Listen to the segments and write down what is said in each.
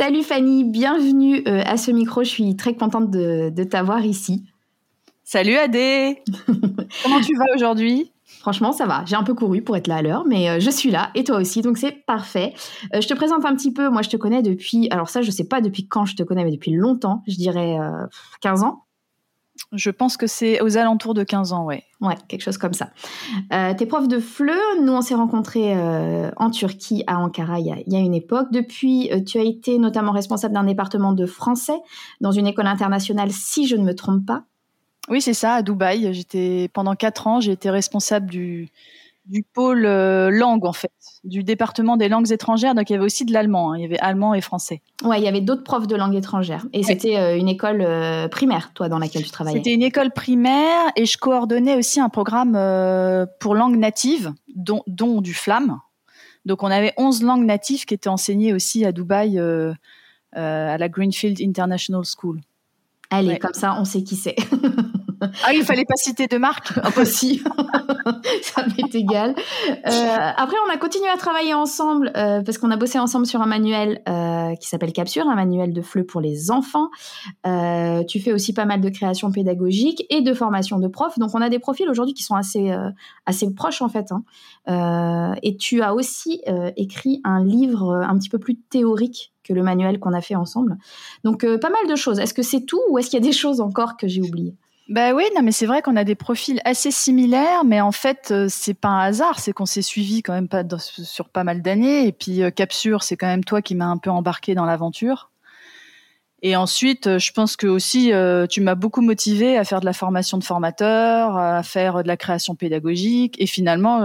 Salut Fanny, bienvenue euh, à ce micro. Je suis très contente de, de t'avoir ici. Salut Adé Comment tu vas aujourd'hui? Franchement, ça va. J'ai un peu couru pour être là à l'heure, mais euh, je suis là et toi aussi, donc c'est parfait. Euh, je te présente un petit peu. Moi, je te connais depuis. Alors ça, je sais pas depuis quand je te connais, mais depuis longtemps. Je dirais 15 ans. Je pense que c'est aux alentours de 15 ans, ouais. Ouais, quelque chose comme ça. Euh, t'es prof de FLE. Nous, on s'est rencontrés euh, en Turquie, à Ankara, il y a, une époque. Depuis, euh, tu as été notamment responsable d'un département de français dans une école internationale, si je ne me trompe pas. Oui, c'est ça, à Dubaï. J'étais pendant quatre ans, j'ai été responsable du, du pôle euh, langue en fait, du département des langues étrangères. Donc il y avait aussi de l'allemand. Hein. Il y avait allemand et français. Ouais, il y avait d'autres profs de langue étrangère. Et c'était euh, une école euh, primaire, toi, dans laquelle tu travaillais. C'était une école primaire et je coordonnais aussi un programme pour langue native, dont, dont, du flamme. Donc on avait 11 langues natives qui étaient enseignées aussi à Dubaï à la Greenfield International School. Allez, comme ça, on sait qui c'est. ah, il fallait pas citer de marque. Ah, ça m'est égal. Euh, après, on a continué à travailler ensemble euh, parce qu'on a bossé ensemble sur un manuel euh, qui s'appelle Capsule, un manuel de FLE pour les enfants. tu fais aussi pas mal de création pédagogique et de formation de profs. Donc, on a des profils aujourd'hui qui sont assez, assez proches en fait. Hein. et tu as aussi écrit un livre un petit peu plus théorique que le manuel qu'on a fait ensemble. Donc, pas mal de choses. Est-ce que c'est tout ou est-ce qu'il y a des choses encore que j'ai oubliées? Bah oui, non, mais c'est vrai qu'on a des profils assez similaires, mais en fait, euh, c'est pas un hasard, c'est qu'on s'est suivi quand même pas sur pas mal d'années. Et puis euh, Capsure, c'est quand même toi qui m'as un peu embarqué dans l'aventure. Et ensuite, euh, je pense que aussi, tu m'as beaucoup motivé à faire de la formation de formateur, à faire de la création pédagogique. Et finalement,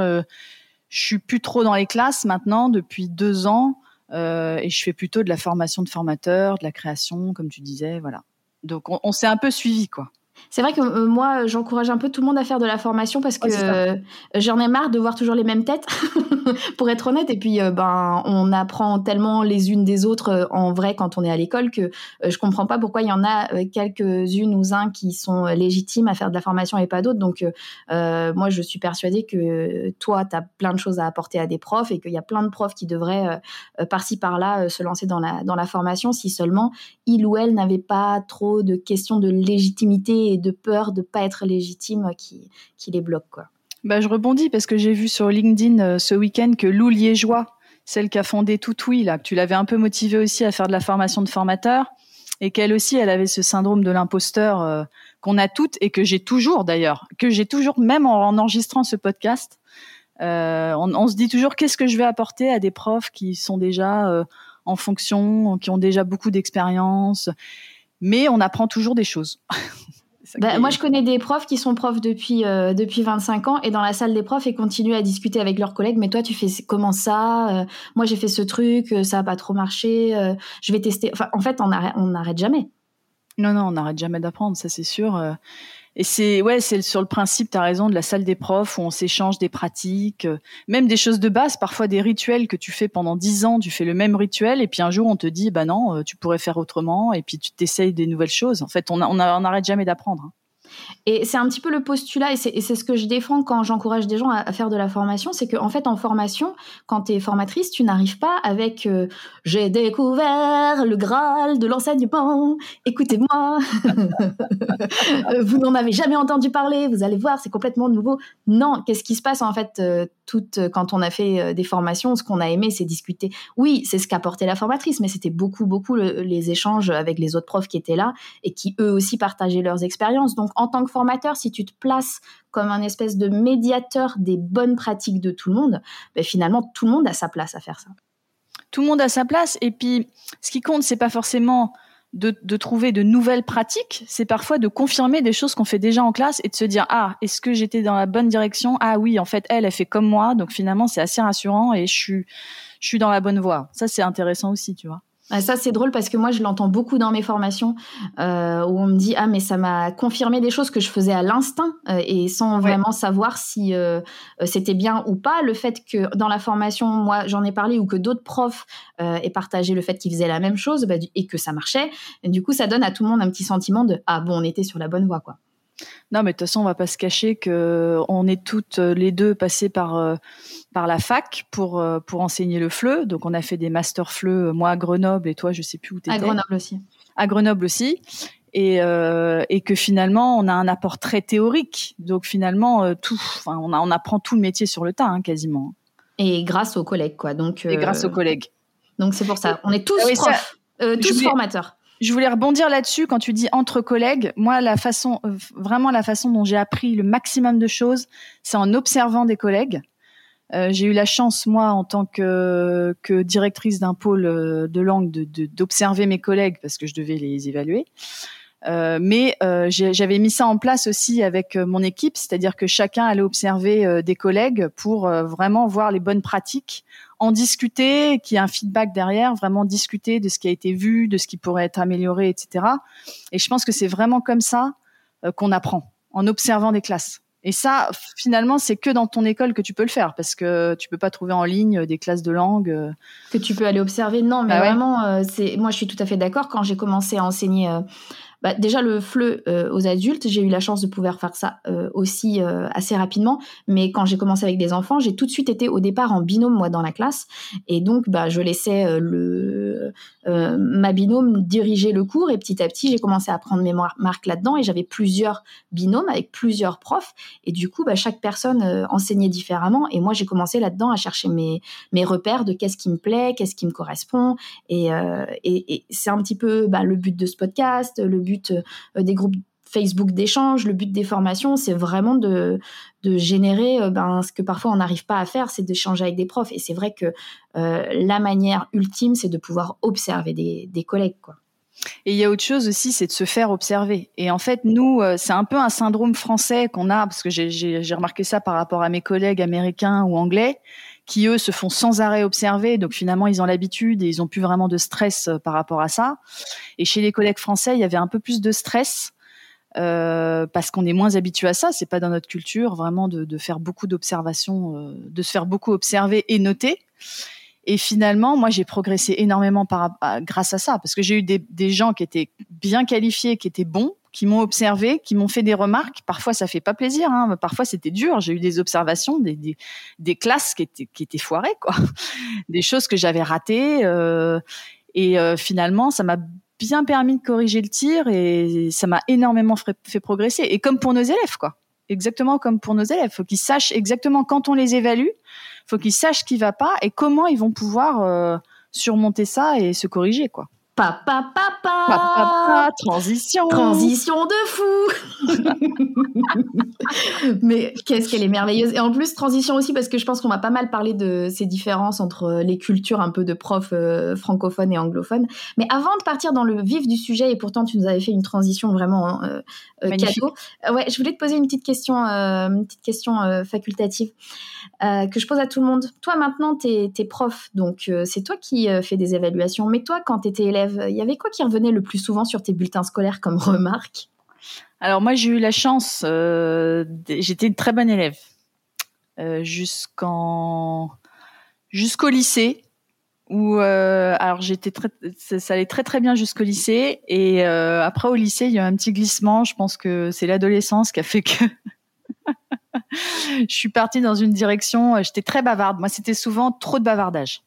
je suis plus trop dans les classes maintenant depuis deux ans, et je fais plutôt de la formation de formateur, de la création, comme tu disais, voilà. Donc, on, on s'est un peu suivi, quoi. C'est vrai que euh, moi, j'encourage un peu tout le monde à faire de la formation parce que euh, j'en ai marre de voir toujours les mêmes têtes, pour être honnête. Et puis, euh, ben, on apprend tellement les unes des autres en vrai quand on est à l'école que je comprends pas pourquoi il y en a quelques-unes ou uns qui sont légitimes à faire de la formation et pas d'autres. Donc, moi, je suis persuadée que toi, tu as plein de choses à apporter à des profs et qu'il y a plein de profs qui devraient par-ci par-là se lancer dans la dans la formation si seulement il ou elle n'avait pas trop de questions de légitimité et de peur de pas être légitime qui, les bloque. Quoi. Bah, je rebondis parce que j'ai vu sur LinkedIn euh, ce week-end que Lou Liégeois, celle qui a fondé Toutoui, là, tu l'avais un peu motivée aussi à faire de la formation de formateur, et qu'elle aussi, elle avait ce syndrome de l'imposteur euh, qu'on a toutes et que j'ai toujours d'ailleurs, que j'ai toujours, même en, enregistrant ce podcast, euh, on, se dit toujours qu'est-ce que je vais apporter à des profs qui sont déjà en fonction, qui ont déjà beaucoup d'expérience, mais on apprend toujours des choses. Bah, moi, je connais des profs qui sont profs depuis, euh, depuis 25 ans et dans la salle des profs et continuent à discuter avec leurs collègues. Mais toi, tu fais comment ça euh, Moi, j'ai fait ce truc, euh, ça n'a pas trop marché. je vais tester. Enfin, en fait, on n'arrête jamais. Non, non, on n'arrête jamais d'apprendre, ça c'est sûr. Et c'est ouais, c'est sur le principe, tu as raison, de la salle des profs où on s'échange des pratiques, euh, même des choses de base, parfois des rituels que tu fais pendant dix ans, tu fais le même rituel et puis un jour on te dit bah non, euh, tu pourrais faire autrement et puis tu t'essayes des nouvelles choses. En fait, on n'arrête jamais d'apprendre. Hein. Et c'est un petit peu le postulat, et c'est ce que je défends quand j'encourage des gens à, faire de la formation, c'est qu'en en fait, en formation, quand tu es formatrice, tu n'arrives pas avec euh, J'ai découvert le Graal de l'enseignement, écoutez-moi, euh, vous n'en avez jamais entendu parler, vous allez voir, c'est complètement nouveau. Non, qu'est-ce qui se passe en fait euh, toute, quand on a fait des formations Ce qu'on a aimé, c'est discuter. Oui, c'est ce qu'apportait la formatrice, mais c'était beaucoup, beaucoup les échanges avec les autres profs qui étaient là et qui eux aussi partageaient leurs expériences. Donc, tant que formateur, si tu te places comme un espèce de médiateur des bonnes pratiques de tout le monde, ben finalement, tout le monde a sa place à faire ça. Tout le monde a sa place. Et puis, ce qui compte, c'est pas forcément de, trouver de nouvelles pratiques, c'est parfois de confirmer des choses qu'on fait déjà en classe et de se dire ah est-ce que j'étais dans la bonne direction? Ah oui en fait elle elle fait comme moi donc finalement c'est assez rassurant et je suis je suis dans la bonne voie ça c'est intéressant aussi tu vois ça, c'est drôle parce que moi, je l'entends beaucoup dans mes formations euh, où on me dit Ah, mais ça m'a confirmé des choses que je faisais à l'instinct euh, et sans vraiment savoir si euh, c'était bien ou pas. Le fait que dans la formation, moi, j'en ai parlé ou que d'autres profs aient partagé le fait qu'ils faisaient la même chose bah, et que ça marchait. Et du coup, ça donne à tout le monde un petit sentiment de Ah, bon, on était sur la bonne voie, quoi. Non, mais de toute façon, on va pas se cacher que on est toutes les deux passées par par la fac pour pour enseigner le FLE. Donc, on a fait des master FLE, moi à Grenoble et toi, je sais plus où tu étais. À Grenoble aussi. À Grenoble aussi. Et, et que finalement, on a un apport très théorique. Donc, finalement, tout, enfin, on, a, on apprend tout le métier sur le tas, hein, quasiment. Et grâce aux collègues, quoi. Donc, et grâce aux collègues. Donc, c'est pour ça. On est tous ah profs, tous formateurs. Je voulais rebondir là-dessus quand tu dis entre collègues. Moi, la façon, euh, vraiment la façon dont j'ai appris le maximum de choses, c'est en observant des collègues. Euh, j'ai eu la chance, moi, en tant que, directrice d'un pôle euh, de langue, d'observer mes collègues parce que je devais les évaluer. Euh, mais euh, j'avais mis ça en place aussi avec mon équipe, c'est-à-dire que chacun allait observer des collègues pour vraiment voir les bonnes pratiques en discuter, qu'il y ait un feedback derrière, vraiment discuter de ce qui a été vu, de ce qui pourrait être amélioré, etc. Et je pense que c'est vraiment comme ça euh, qu'on apprend, en observant des classes. Et ça, finalement, c'est que dans ton école que tu peux le faire, parce que tu peux pas trouver en ligne des classes de langue. Euh. Que tu peux aller observer. Non, mais bah vraiment, euh, c'est moi, je suis tout à fait d'accord. Quand j'ai commencé à enseigner bah, déjà le FLE euh, aux adultes, j'ai eu la chance de pouvoir faire ça euh, aussi euh, assez rapidement. Mais quand j'ai commencé avec des enfants, j'ai tout de suite été au départ en binôme moi dans la classe, et donc bah, je laissais ma binôme diriger le cours, et petit à petit j'ai commencé à prendre mes marques là-dedans, et j'avais plusieurs binômes avec plusieurs profs, et du coup bah, chaque personne enseignait différemment, et moi j'ai commencé là-dedans à chercher mes repères de qu'est-ce qui me plaît, qu'est-ce qui me correspond, et, c'est un petit peu le but de ce podcast, le but euh, des groupes Facebook d'échange, le but des formations, c'est vraiment de, générer euh, ben, ce que parfois on n'arrive pas à faire, c'est d'échanger avec des profs. Et c'est vrai que euh, la manière ultime, c'est de pouvoir observer des, collègues. Quoi. Et il y a autre chose aussi, c'est de se faire observer. Et en fait, nous, c'est un peu un syndrome français qu'on a, parce que j'ai remarqué ça par rapport à mes collègues américains ou anglais, qui eux se font sans arrêt observer. Donc finalement, ils ont l'habitude et ils ont plus vraiment de stress euh, par rapport à ça. Et chez les collègues français, il y avait un peu plus de stress. Euh, parce qu'on est moins habitué à ça, c'est pas dans notre culture vraiment de, de faire beaucoup d'observations, euh, de se faire beaucoup observer et noter. Et finalement, moi, j'ai progressé énormément par, grâce à ça, parce que j'ai eu des, des, gens qui étaient bien qualifiés, qui étaient bons, qui m'ont observé, qui m'ont fait des remarques. Parfois, ça fait pas plaisir. Hein. Parfois, c'était dur. J'ai eu des observations, des, des, des, classes qui étaient, qui étaient foirées, quoi. Des choses que j'avais ratées. Euh, et euh, finalement, ça m'a bien permis de corriger le tir et ça m'a énormément fait, progresser. Et comme pour nos élèves, quoi. Exactement comme pour nos élèves. Faut qu'ils sachent exactement quand on les évalue. Faut qu'ils sachent qui va pas et comment ils vont pouvoir euh, surmonter ça et se corriger, quoi. Papa, papa, transition. Transition de fou. Mais qu'est-ce qu'elle est merveilleuse. Et en plus, transition aussi parce que je pense qu'on va pas mal parler de ces différences entre les cultures un peu de profs euh, francophones et anglophones. Mais avant de partir dans le vif du sujet, et pourtant tu nous avais fait une transition vraiment euh, euh cadeau, euh, ouais, je voulais te poser une petite question, une petite question facultative que je pose à tout le monde. Toi maintenant, tu es, prof, donc c'est toi qui fais des évaluations. Mais toi, quand tu étais il y avait quoi qui revenait le plus souvent sur tes bulletins scolaires comme remarque? Alors moi j'ai eu la chance, euh, j'étais une très bonne élève euh, jusqu'en jusqu'au lycée où euh, alors j'étais très ça, allait très très bien jusqu'au lycée et après au lycée il y a un petit glissement. Je pense que c'est l'adolescence qui a fait que je suis partie dans une direction. J'étais très bavarde. Moi c'était souvent trop de bavardage.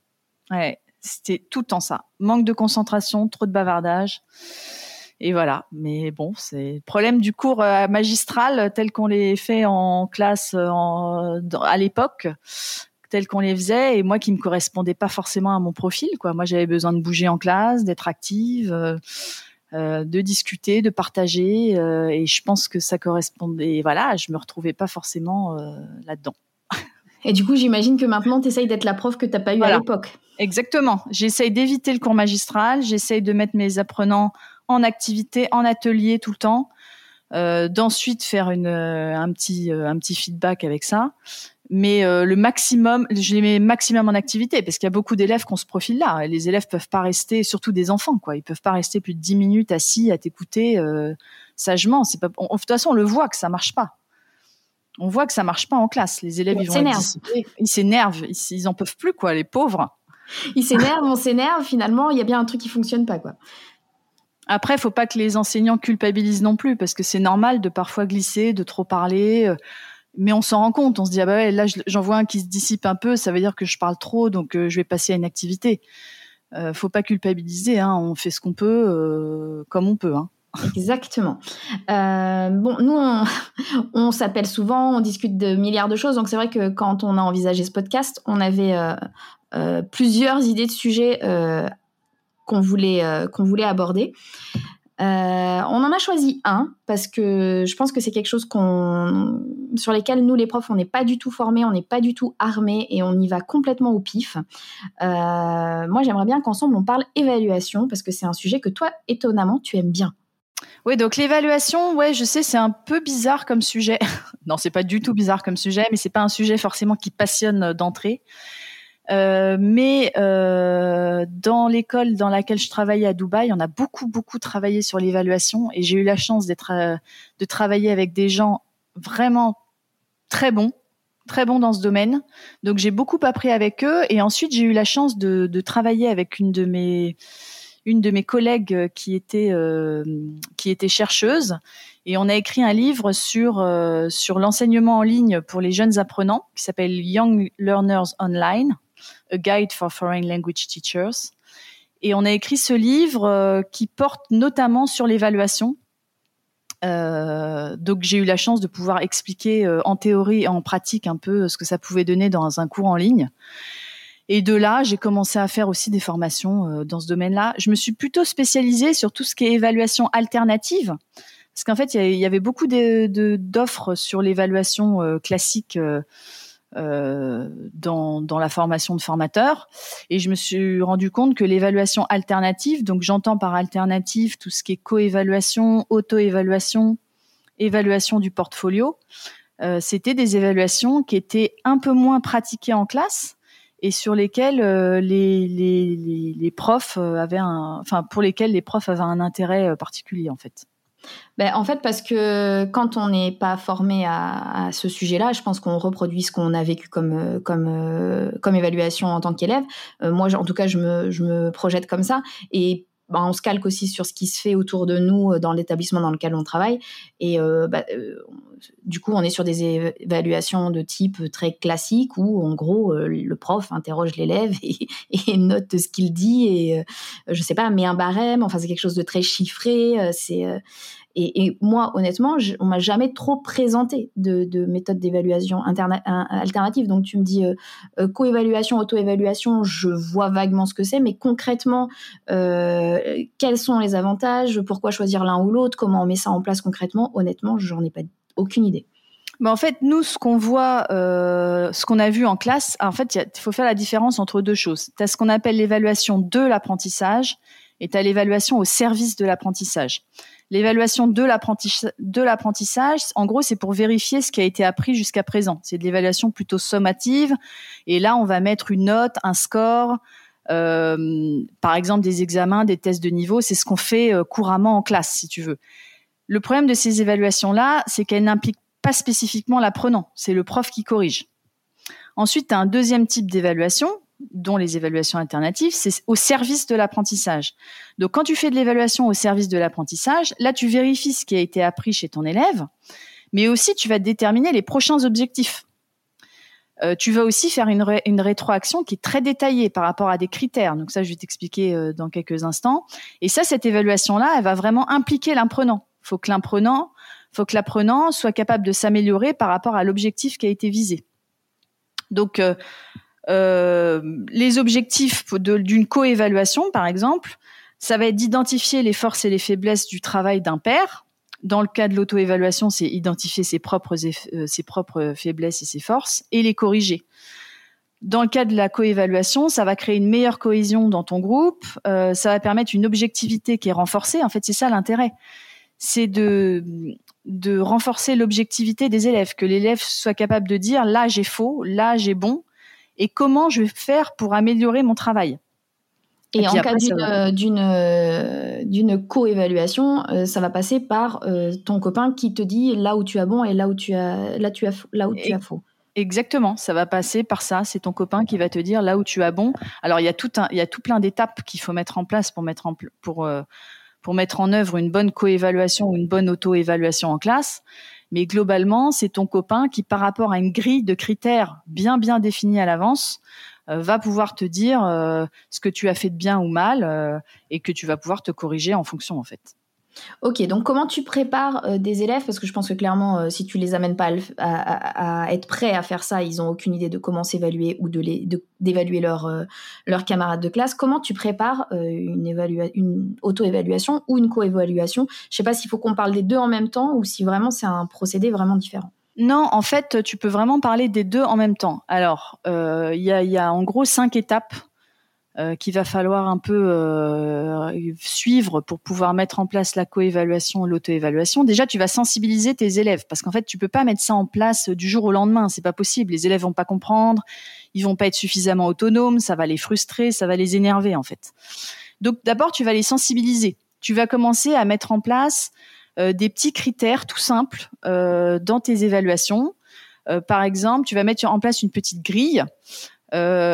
Ouais, c'était tout le temps ça. Manque de concentration, trop de bavardage. Et voilà. Mais bon, c'est le problème du cours euh, magistral tel qu'on les fait en classe euh, à l'époque, tel qu'on les faisait, et moi qui me correspondait pas forcément à mon profil. Moi, j'avais besoin de bouger en classe, d'être active. Euh, de discuter, de partager, et je pense que ça correspondait. Voilà, je me retrouvais pas forcément là-dedans. Et du coup, j'imagine que maintenant, tu essayes d'être la prof que tu n'as pas eu à l'époque. Exactement. J'essaye d'éviter le cours magistral, j'essaye de mettre mes apprenants en activité, en atelier tout le temps, euh, d'ensuite faire une, euh, un, petit, euh, un petit feedback avec ça. Mais le maximum, je les mets maximum en activité parce qu'il y a beaucoup d'élèves qui ont ce profil-là. Et les élèves peuvent pas rester, surtout des enfants, quoi. Ils peuvent pas rester plus de 10 minutes assis à t'écouter sagement. C'est pas, de toute façon, on le voit que ça marche pas on voit que ça marche pas en classe. Les élèves, ils, ils s'énervent, ils, ils en peuvent plus, quoi, les pauvres. Ils s'énervent, on s'énerve, finalement, il y a bien un truc qui fonctionne pas, quoi. Après, il faut pas que les enseignants culpabilisent non plus, parce que c'est normal de parfois glisser, de trop parler. Euh, mais on s'en rend compte, on se dit ah bah ouais, là j'en vois un qui se dissipe un peu, ça veut dire que je parle trop, donc euh, je vais passer à une activité. Euh, faut pas culpabiliser, hein, on fait ce qu'on peut, euh, comme on peut. Hein. Exactement. Euh, bon, nous, on, s'appelle souvent, on discute de milliards de choses. Donc, c'est vrai que quand on a envisagé ce podcast, on avait plusieurs idées de sujets qu'on voulait, qu'on voulait aborder. Euh, on en a choisi un parce que je pense que c'est quelque chose qu'on, sur lesquels nous les profs on n'est pas du tout formés, on n'est pas du tout armés et on y va complètement au pif. Euh, moi j'aimerais bien qu'ensemble on parle évaluation parce que c'est un sujet que toi étonnamment tu aimes bien. Oui, donc l'évaluation, ouais, je sais, c'est un peu bizarre comme sujet. non, c'est pas du tout bizarre comme sujet, mais c'est pas un sujet forcément qui passionne d'entrée. Euh, mais euh, dans l'école dans laquelle je travaillais à Dubaï, on a beaucoup beaucoup travaillé sur l'évaluation et j'ai eu la chance d'être euh, de travailler avec des gens vraiment très bons, très bons dans ce domaine. Donc j'ai beaucoup appris avec eux et ensuite j'ai eu la chance de, de, travailler avec une de mes une de mes collègues qui était qui était chercheuse et on a écrit un livre sur sur l'enseignement en ligne pour les jeunes apprenants qui s'appelle Young Learners Online a Guide for Foreign Language Teachers. Et on a écrit ce livre euh, qui porte notamment sur l'évaluation. Euh, donc j'ai eu la chance de pouvoir expliquer euh, en théorie et en pratique un peu ce que ça pouvait donner dans un cours en ligne. Et de là, j'ai commencé à faire aussi des formations dans ce domaine-là. Je me suis plutôt spécialisée sur tout ce qui est évaluation alternative, parce qu'en fait, il y, avait beaucoup d'offres sur l'évaluation classique euh, dans, dans, la formation de formateurs. Et je me suis rendu compte que l'évaluation alternative, donc j'entends par alternative tout ce qui est coévaluation, auto-évaluation, évaluation du portfolio, euh, c'était des évaluations qui étaient un peu moins pratiquées en classe et sur lesquelles euh, les, les, les, profs avaient un, enfin pour lesquels les profs avaient un intérêt particulier en fait. Ben, en fait, parce que quand on n'est pas formé à, ce sujet-là, je pense qu'on reproduit ce qu'on a vécu comme, euh, comme, euh, comme évaluation en tant qu'élève. Euh, moi, en tout cas, je me, je me projette comme ça. Et bah, on se calque aussi sur ce qui se fait autour de nous euh, dans l'établissement dans lequel on travaille. Et euh, bah, euh, du coup, on est sur des évaluations de type très classique où, en gros, le prof interroge l'élève et, note ce qu'il dit et, je sais pas, met un barème. Enfin, c'est quelque chose de très chiffré. c'est et, moi, honnêtement, je, on m'a jamais trop présenté de, de méthode d'évaluation alternative. Donc, tu me dis euh, euh, coévaluation, auto-évaluation, je vois vaguement ce que c'est, mais concrètement, euh, quels sont les avantages Pourquoi choisir l'un ou l'autre Comment on met ça en place concrètement Honnêtement, j'en ai pas aucune idée. En fait, nous, ce qu'on voit, euh, ce qu'on a vu en classe, en fait, il faut faire la différence entre deux choses. Tu as ce qu'on appelle l'évaluation de l'apprentissage et tu as l'évaluation au service de l'apprentissage. L'évaluation de l'apprentissage, en gros, c'est pour vérifier ce qui a été appris jusqu'à présent. C'est de l'évaluation plutôt sommative. Et là, on va mettre une note, un score, euh, par exemple des examens, des tests de niveau. C'est ce qu'on fait euh, couramment en classe, si tu veux. Le problème de ces évaluations-là, c'est qu'elles n'impliquent pas spécifiquement l'apprenant. C'est le prof qui corrige. Ensuite, tu as un deuxième type d'évaluation dont les évaluations alternatives, c'est au service de l'apprentissage. Donc quand tu fais de l'évaluation au service de l'apprentissage, là tu vérifies ce qui a été appris chez ton élève, mais aussi tu vas déterminer les prochains objectifs. Euh, tu vas aussi faire une, une, rétroaction qui est très détaillée par rapport à des critères. Donc ça, je vais t'expliquer euh, dans quelques instants. Et ça, cette évaluation-là, elle va vraiment impliquer l'apprenant. Faut que l'apprenant, faut que l'apprenant soit capable de s'améliorer par rapport à l'objectif qui a été visé. Donc, euh, les objectifs d'une coévaluation, par exemple, ça va être d'identifier les forces et les faiblesses du travail d'un père. Dans le cas de l'auto-évaluation, c'est identifier ses propres, euh, ses propres faiblesses et ses forces et les corriger. Dans le cas de la coévaluation, ça va créer une meilleure cohésion dans ton groupe, euh, ça va permettre une objectivité qui est renforcée. En fait, c'est ça l'intérêt. C'est de, de renforcer l'objectivité des élèves, que l'élève soit capable de dire là j'ai faux, là j'ai bon, et comment je vais faire pour améliorer mon travail. Et, en cas d'une euh, d'une co-évaluation, euh, ça va passer par euh, ton copain qui te dit là où tu as bon et là où tu as là tu as là où tu as faux. Exactement, ça va passer par ça. C'est ton copain qui va te dire là où tu as bon. Alors il y a tout un, il y a tout plein d'étapes qu'il faut mettre en place pour mettre en pour pour mettre en œuvre une bonne coévaluation ou une bonne auto-évaluation en classe. Mais globalement, c'est ton copain qui, par rapport à une grille de critères bien bien définie à l'avance, euh, va pouvoir te dire euh, ce que tu as fait de bien ou mal euh, et que tu vas pouvoir te corriger en fonction en fait. Ok, donc comment tu prépares euh, des élèves? Parce que je pense que clairement, euh, si tu les amènes pas à, être prêts à faire ça, ils ont aucune idée de comment s'évaluer ou de d'évaluer leurs euh, leurs camarades de classe. Comment tu prépares une, une auto-évaluation ou une co-évaluation? Je sais pas s'il faut qu'on parle des deux en même temps ou si vraiment c'est un procédé vraiment différent. Non, en fait, tu peux vraiment parler des deux en même temps. Alors, il y, a, y a en gros cinq étapes qu'il va falloir un peu euh, suivre pour pouvoir mettre en place la coévaluation, l'auto-évaluation. Déjà, tu vas sensibiliser tes élèves parce qu'en fait, tu peux pas mettre ça en place du jour au lendemain. C'est pas possible. Les élèves vont pas comprendre, ils vont pas être suffisamment autonomes, ça va les frustrer, ça va les énerver en fait. Donc, d'abord, tu vas les sensibiliser. Tu vas commencer à mettre en place euh, des petits critères tout simples dans tes évaluations. par exemple, tu vas mettre en place une petite grille euh,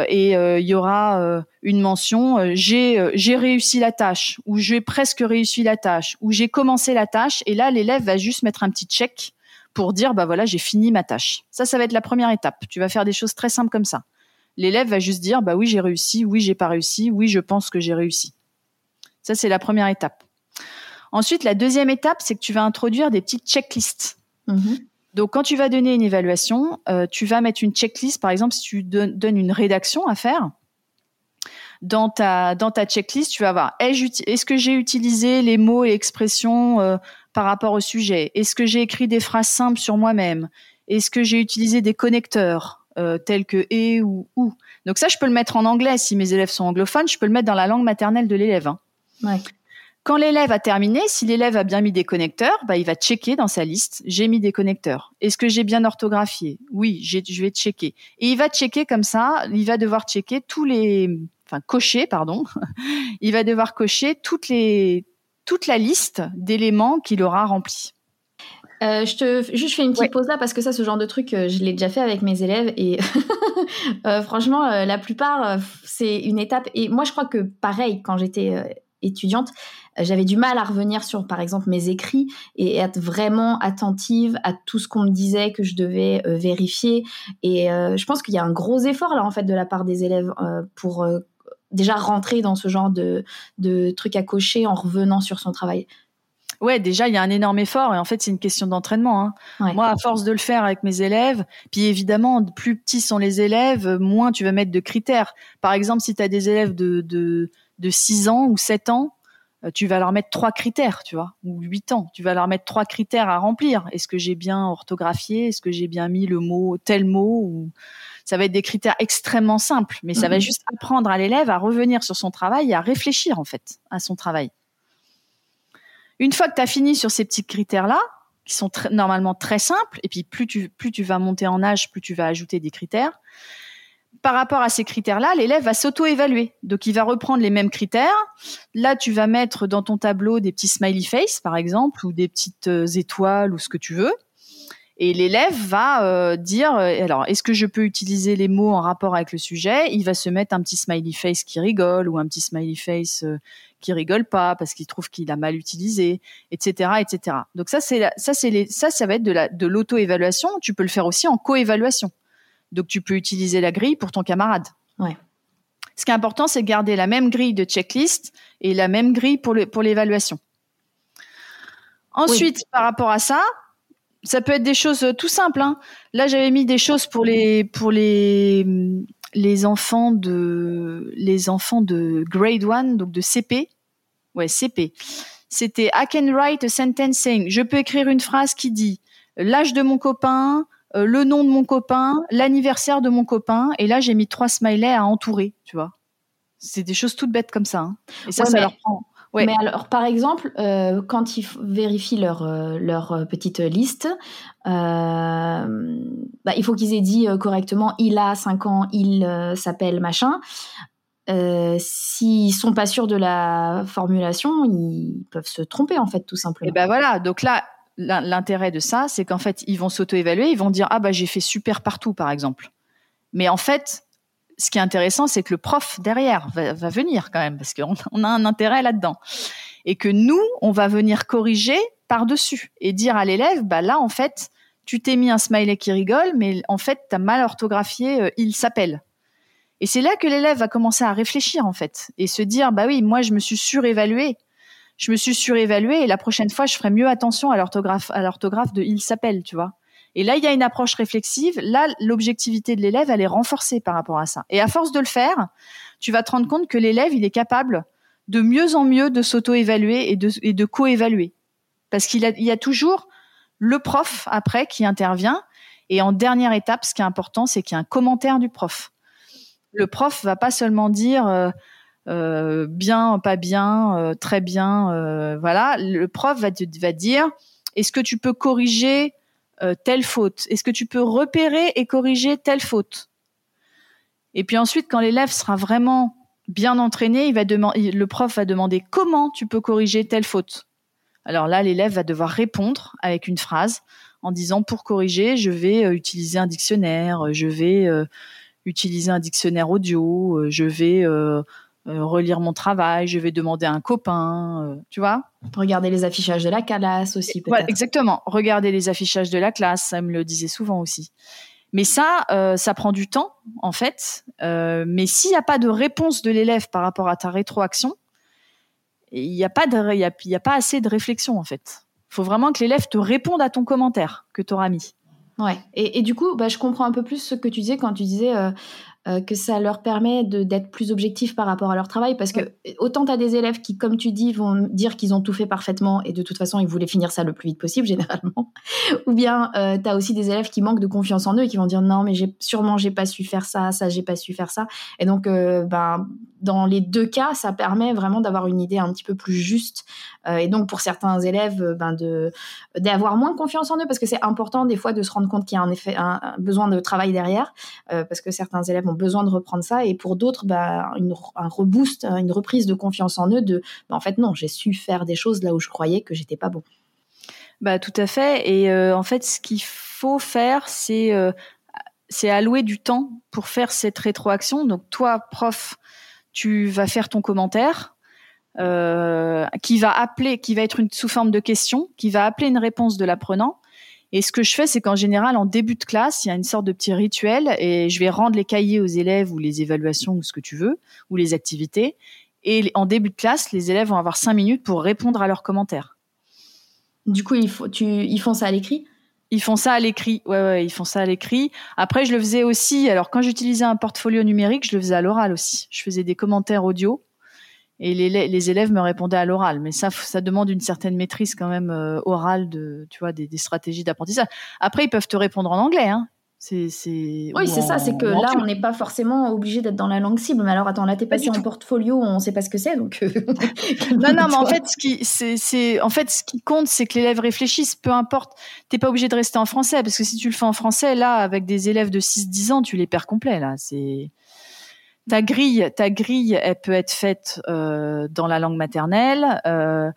et euh, il y aura euh, une mention j'ai réussi la tâche ou j'ai presque réussi la tâche ou j'ai commencé la tâche et là l'élève va juste mettre un petit check pour dire bah voilà j'ai fini ma tâche. Ça ça va être la première étape. Tu vas faire des choses très simples comme ça. L'élève va juste dire bah oui j'ai réussi, oui j'ai pas réussi, oui je pense que j'ai réussi. Ça c'est la première étape. Ensuite la deuxième étape c'est que tu vas introduire des petites checklists. Mmh donc, quand tu vas donner une évaluation, euh, tu vas mettre une checklist. Par exemple, si tu donnes une rédaction à faire, dans ta dans ta checklist, tu vas voir est-ce que j'ai utilisé les mots et expressions euh, par rapport au sujet? Est-ce que j'ai écrit des phrases simples sur moi-même? Est-ce que j'ai utilisé des connecteurs euh, tels que et ou ou? Donc ça, je peux le mettre en anglais si mes élèves sont anglophones. Je peux le mettre dans la langue maternelle de l'élève. Hein. Quand l'élève a terminé, si l'élève a bien mis des connecteurs, bah, il va checker dans sa liste. J'ai mis des connecteurs. Est-ce que j'ai bien orthographié? Oui, je vais checker. Et il va checker comme ça. Il va devoir checker tous les, enfin cocher, pardon. il va devoir cocher toutes les, toute la liste d'éléments qu'il aura remplis. Euh, je te juste fais une petite pause là parce que ça, ce genre de truc, euh, je l'ai déjà fait avec mes élèves et euh, franchement, la plupart, c'est une étape. Et moi, je crois que pareil, quand j'étais étudiante, j'avais du mal à revenir sur, par exemple, mes écrits et être vraiment attentive à tout ce qu'on me disait que je devais euh, vérifier. Et euh, je pense qu'il y a un gros effort là, en fait, de la part des élèves pour déjà rentrer dans ce genre de, de trucs à cocher en revenant sur son travail. Ouais, déjà, il y a un énorme effort et en fait, c'est une question d'entraînement. Hein. Moi, à force de le faire avec mes élèves, puis évidemment, plus petits sont les élèves, moins tu vas mettre de critères. Par exemple, si tu as des élèves de, de, de 6 ans ou 7 ans, euh, tu vas leur mettre trois critères, tu vois, ou huit ans. Tu vas leur mettre trois critères à remplir. Est-ce que j'ai bien orthographié? Est-ce que j'ai bien mis le mot tel mot ou ça va être des critères extrêmement simples, mais ça va mhm. juste apprendre à l'élève à revenir sur son travail et à réfléchir en fait à son travail. Une fois que tu as fini sur ces petits critères-là, qui sont normalement très simples, et puis plus tu, plus tu vas monter en âge, plus tu vas ajouter des critères, par rapport à ces critères-là, l'élève va s'auto-évaluer. Donc, il va reprendre les mêmes critères. Là, tu vas mettre dans ton tableau des petits smiley face, par exemple, ou des petites euh, étoiles, ou ce que tu veux. Et l'élève va euh, dire, euh, alors, est-ce que je peux utiliser les mots en rapport avec le sujet? Il va se mettre un petit smiley face qui rigole, ou un petit smiley face qui rigole pas parce qu'il trouve qu'il a mal utilisé, etc., etc. Donc ça, c'est ça, c'est ça, ça va être de la de l'auto-évaluation. Tu peux le faire aussi en co-évaluation. Donc tu peux utiliser la grille pour ton camarade. Ouais. Ce qui est important, c'est de garder la même grille de checklist et la même grille pour l'évaluation. Ensuite, par rapport à ça, ça peut être des choses tout simples. Hein. Là, j'avais mis des choses pour les pour les les enfants de les enfants de grade 1, donc de CP. Ouais, CP. C'était I can write a sentence saying. Je peux écrire une phrase qui dit l'âge de mon copain, euh, le nom de mon copain, l'anniversaire de mon copain, et là j'ai mis trois smileys à entourer, tu vois. C'est des choses toutes bêtes comme ça. Hein. Et ça, ça leur prend. Ouais. Mais alors, par exemple, euh, quand ils vérifient leur, euh, leur petite liste, bah, il faut qu'ils aient dit correctement il a 5 ans, il s'appelle machin. S'ils sont pas sûrs de la formulation, ils peuvent se tromper en fait, tout simplement. Et ben voilà, donc là, l'intérêt de ça, c'est qu'en fait, ils vont s'auto-évaluer, ils vont dire ah bah j'ai fait super partout par exemple. Mais en fait, ce qui est intéressant, c'est que le prof derrière va, venir quand même parce qu'on a un intérêt là-dedans. et que nous, on va venir corriger par-dessus et dire à l'élève, bah là, en fait, tu t'es mis un smiley qui rigole, mais en fait, tu as mal orthographié, euh, il s'appelle. Et c'est là que l'élève va commencer à réfléchir, en fait, et se dire, bah oui, moi, je me suis surévalué. Je me suis surévalué et la prochaine fois, je ferai mieux attention à l'orthographe, à l'orthographe de il s'appelle, tu vois. Et là, il y a une approche réflexive. Là, l'objectivité de l'élève, elle est renforcée par rapport à ça. Et à force de le faire, tu vas te rendre compte que l'élève, il est capable de mieux en mieux de s'auto-évaluer et de, et de co-évaluer. Parce qu'il y a toujours le prof après qui intervient. Et en dernière étape, ce qui est important, c'est qu'il y a un commentaire du prof. Le prof va pas seulement dire euh, euh, bien, pas bien, euh, très bien, voilà. Le prof va, dire est-ce que tu peux corriger telle faute? Est-ce que tu peux repérer et corriger telle faute? Et puis ensuite, quand l'élève sera vraiment bien entraîné, il va le prof va demander comment tu peux corriger telle faute? Alors là, l'élève va devoir répondre avec une phrase en disant pour corriger, je vais euh, utiliser un dictionnaire, euh, je vais euh, utiliser un dictionnaire audio, je vais relire mon travail, je vais demander à un copain, tu vois? Regarder les affichages de la classe aussi, peut-être. exactement. Regarder les affichages de la classe, ça me le disait souvent aussi. Mais ça, ça prend du temps, en fait. mais s'il n'y a pas de réponse de l'élève par rapport à ta rétroaction, il n'y a pas de, y a, pas assez de réflexion en fait. Il faut vraiment que l'élève te réponde à ton commentaire que tu auras mis. Ouais. Et, du coup, bah, je comprends un peu plus ce que tu disais quand tu disais euh, euh, que ça leur permet d'être plus objectifs par rapport à leur travail. Parce que autant tu as des élèves qui, comme tu dis, vont dire qu'ils ont tout fait parfaitement et de toute façon, ils voulaient finir ça le plus vite possible, généralement. Ou bien euh, tu as aussi des élèves qui manquent de confiance en eux et qui vont dire non, mais sûrement, j'ai pas su faire ça, ça, j'ai pas su faire ça. Et donc, euh, ben, dans les deux cas, ça permet vraiment d'avoir une idée un petit peu plus juste. et donc, pour certains élèves, ben, d'avoir moins confiance en eux parce que c'est important des fois de se rendre compte qu'il y a un effet, un, besoin de travail derrière. parce que certains élèves besoin de reprendre ça. Et pour d'autres, bah, un reboost, une reprise de confiance en eux de, bah, en fait, non, j'ai su faire des choses là où je croyais que j'étais pas bon. Bah, tout à fait. Et euh, en fait, ce qu'il faut faire, c'est euh, c'est allouer du temps pour faire cette rétroaction. Donc, toi, prof, tu vas faire ton commentaire. Euh, qui va appeler, qui va être une, sous forme de question, qui va appeler une réponse de l'apprenant, et ce que je fais, c'est qu'en général, en début de classe, il y a une sorte de petit rituel et je vais rendre les cahiers aux élèves ou les évaluations ou ce que tu veux, ou les activités. Et en début de classe, les élèves vont avoir cinq minutes pour répondre à leurs commentaires. Du coup, ils, font ça à l'écrit? Ils font ça à l'écrit. Ouais, ouais, ils font ça à l'écrit. Après, je le faisais aussi. Alors, quand j'utilisais un portfolio numérique, je le faisais à l'oral aussi. Je faisais des commentaires audio et les, élèves me répondaient à l'oral. Mais ça, ça demande une certaine maîtrise quand même euh, orale de, tu vois, des, stratégies d'apprentissage. Après, ils peuvent te répondre en anglais. Hein. C'est, oui, c'est ça. C'est que là, on n'est pas forcément obligé d'être dans la langue cible. Mais alors, attends, là, t'es passé en portfolio, on ne sait pas ce que c'est, donc. Euh, non, non, mais en fait, ce qui, c'est, en fait, ce qui compte, c'est que l'élève réfléchisse. Peu importe, t'es pas obligé de rester en français, parce que si tu le fais en français, là, avec des élèves de 6-10 ans, tu les perds complets. Là, c'est ta grille, ta grille, elle peut être faite euh, dans la langue maternelle, euh,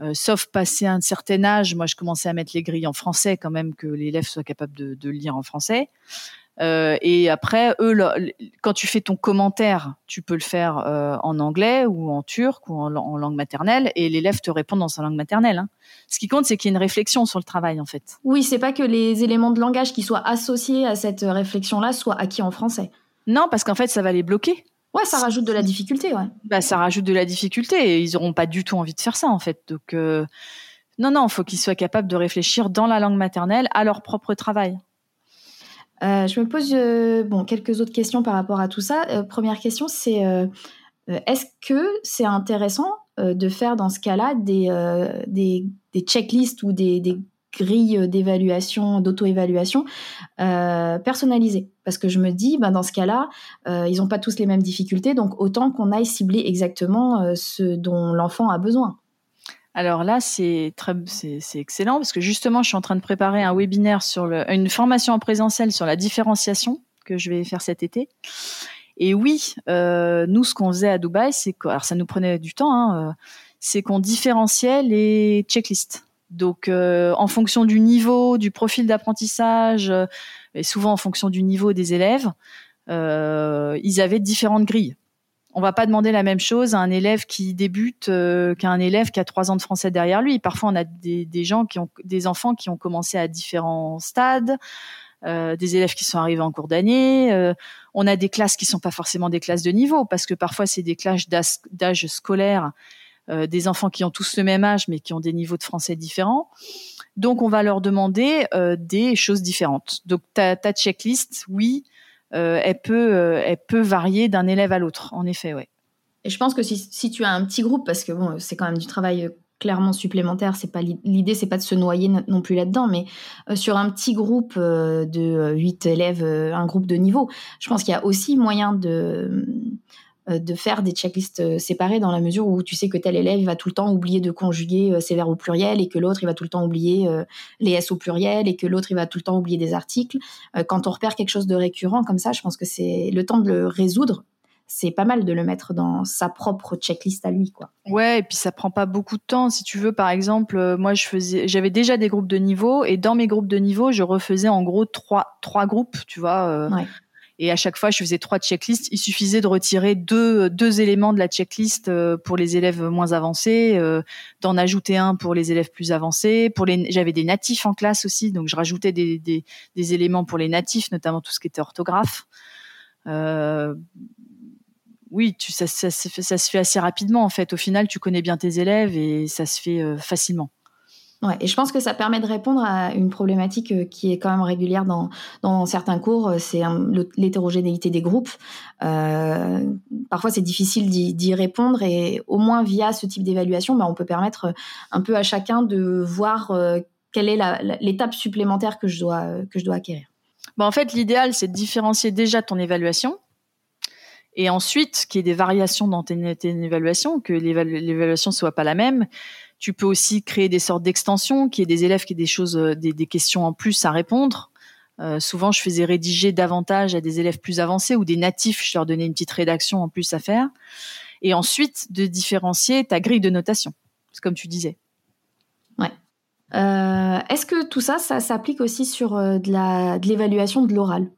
euh, sauf passer un certain âge. Moi, je commençais à mettre les grilles en français quand même, que l'élève soit capable de, de, lire en français. et après, eux, quand tu fais ton commentaire, tu peux le faire en anglais ou en turc ou en, langue maternelle, et l'élève te répond dans sa langue maternelle. Hein. Ce qui compte, c'est qu'il y ait une réflexion sur le travail, en fait. Oui, c'est pas que les éléments de langage qui soient associés à cette réflexion-là soient acquis en français. Non, parce qu'en fait, ça va les bloquer. Ouais, ça rajoute de la difficulté, ouais. Bah, ça rajoute de la difficulté et ils n'auront pas du tout envie de faire ça, en fait. Donc, euh, non, non, il faut qu'ils soient capables de réfléchir dans la langue maternelle à leur propre travail. Euh, je me pose euh, bon, quelques autres questions par rapport à tout ça. première question, c'est est-ce que c'est intéressant de faire dans ce cas-là des, des, des, checklists ou des, des grille d'évaluation, d'auto-évaluation euh, personnalisée. Parce que je me dis, ben dans ce cas-là, euh, ils n'ont pas tous les mêmes difficultés, donc autant qu'on aille cibler exactement euh, ce dont l'enfant a besoin. Alors là, c'est très, c'est excellent parce que justement, je suis en train de préparer un webinaire sur une formation en présentiel sur la différenciation que je vais faire cet été. Et oui, nous, ce qu'on faisait à Dubaï, c'est que, alors ça nous prenait du temps, hein, c'est qu'on différenciait les checklists. Donc, euh, en fonction du niveau, du profil d'apprentissage, euh, et souvent en fonction du niveau des élèves, euh, ils avaient différentes grilles. On va pas demander la même chose à un élève qui débute qu'à un élève qui a trois ans de français derrière lui. Parfois, on a des, gens qui ont des enfants qui ont commencé à différents stades, des élèves qui sont arrivés en cours d'année. On a des classes qui sont pas forcément des classes de niveau parce que parfois c'est des classes d'âge scolaire, des enfants qui ont tous le même âge mais qui ont des niveaux de français différents. Donc, on va leur demander des choses différentes. Donc, ta, ta checklist, oui, euh, elle peut, euh, elle peut varier d'un élève à l'autre. En effet, ouais. Et je pense que si, tu as un petit groupe, parce que bon, c'est quand même du travail euh, clairement supplémentaire. C'est pas l'idée, c'est pas de se noyer non plus là-dedans, mais sur un petit groupe de 8 élèves, un groupe de niveau, je pense qu'il y a aussi moyen de euh, de faire des checklists euh, séparées dans la mesure où tu sais que tel élève va tout le temps oublier de conjuguer ses euh, verbes au pluriel et que l'autre il va tout le temps oublier les S au pluriel et que l'autre il va tout le temps oublier des articles. Quand on repère quelque chose de récurrent comme ça, je pense que c'est le temps de le résoudre. C'est pas mal de le mettre dans sa propre checklist à lui, quoi. Ouais, et puis ça prend pas beaucoup de temps. Si tu veux, par exemple, moi je faisais, j'avais déjà des groupes de niveau et dans mes groupes de niveau, je refaisais en gros trois trois groupes, tu vois. Ouais et à chaque fois, je faisais trois checklists. Il suffisait de retirer deux, deux éléments de la checklist euh, pour les élèves moins avancés, euh, d'en ajouter un pour les élèves plus avancés. Pour les, j'avais des natifs en classe aussi, donc je rajoutais des, des, éléments pour les natifs, notamment tout ce qui était orthographe. Euh, oui, ça, ça, se fait assez rapidement en fait. Au final, tu connais bien tes élèves et ça se fait facilement. Et je pense que ça permet de répondre à une problématique euh, qui est quand même régulière dans, certains cours, euh, c'est l'hétérogénéité des groupes. Euh, parfois, c'est difficile d'y répondre et au moins via ce type d'évaluation, bah, on peut permettre un peu à chacun de voir quelle est l'étape supplémentaire que je dois, acquérir. Bah en fait, l'idéal, c'est de différencier déjà ton évaluation et ensuite qu'il y ait des variations dans tes, évaluations, que l'évaluation soit pas la même tu peux aussi créer des sortes d'extensions, qui est des élèves qui aient des choses, euh, des, des questions en plus à répondre. Euh, souvent, je faisais rédiger davantage à des élèves plus avancés ou des natifs. Je leur donnais une petite rédaction en plus à faire. Et ensuite, de différencier ta grille de notation, comme tu disais. Ouais. Euh, Est-ce que tout ça, ça s'applique aussi sur de l'évaluation de, de l'oral?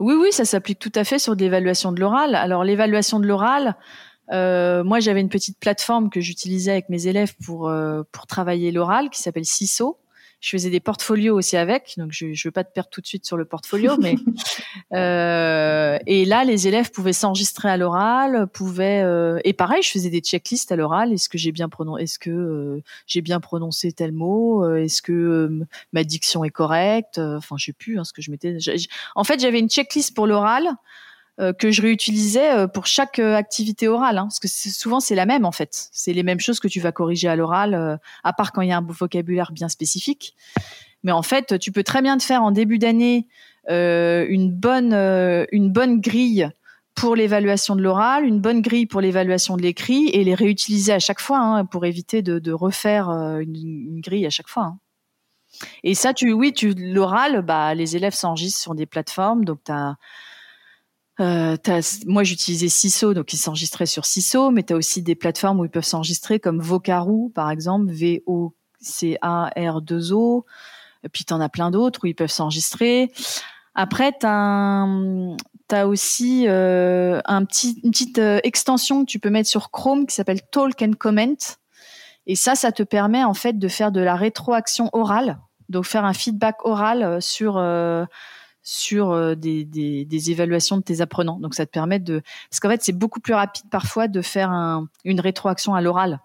Oui, oui, ça s'applique tout à fait sur de l'évaluation de l'oral. Alors, l'évaluation de l'oral, euh, moi, j'avais une petite plateforme que j'utilisais avec mes élèves pour euh, pour travailler l'oral, qui s'appelle CISO. Je faisais des portfolios aussi avec, donc je ne veux pas te perdre tout de suite sur le portfolio, mais euh, et là, les élèves pouvaient s'enregistrer à l'oral, pouvaient et pareil, je faisais des checklists à l'oral. Est-ce que j'ai bien prononcé, est-ce que j'ai bien prononcé tel mot, est-ce que ma diction est correcte, enfin, je sais plus hein, ce que je mettais. En fait, j'avais une checklist pour l'oral que je réutilisais euh, pour chaque euh, activité orale, hein, parce que souvent c'est la même en fait. C'est les mêmes choses que tu vas corriger à l'oral, à part quand il y a un vocabulaire bien spécifique. Mais en fait, tu peux très bien te faire en début d'année une bonne une bonne grille pour l'évaluation de l'oral, une bonne grille pour l'évaluation de l'écrit et les réutiliser à chaque fois hein, pour éviter de, refaire une, grille à chaque fois. Hein. Et ça, tu, oui, tu l'oral, bah, les élèves s'enregistrent sur des plateformes, donc as euh, moi, j'utilisais Ciso, donc ils s'enregistraient sur Ciso, mais tu as aussi des plateformes où ils peuvent s'enregistrer comme Vocaroo, par exemple, V-O-C-A-R-2-O. Et puis, tu en as plein d'autres où ils peuvent s'enregistrer. Après, tu as, aussi euh, un petit, une petite euh, extension que tu peux mettre sur Chrome qui s'appelle Talk and Comment. Et ça, ça te permet en fait de faire de la rétroaction orale, donc faire un feedback oral sur sur euh, des, des, des, évaluations de tes apprenants. Donc ça te permet de parce qu'en fait c'est beaucoup plus rapide parfois de faire un, une rétroaction à l'oral.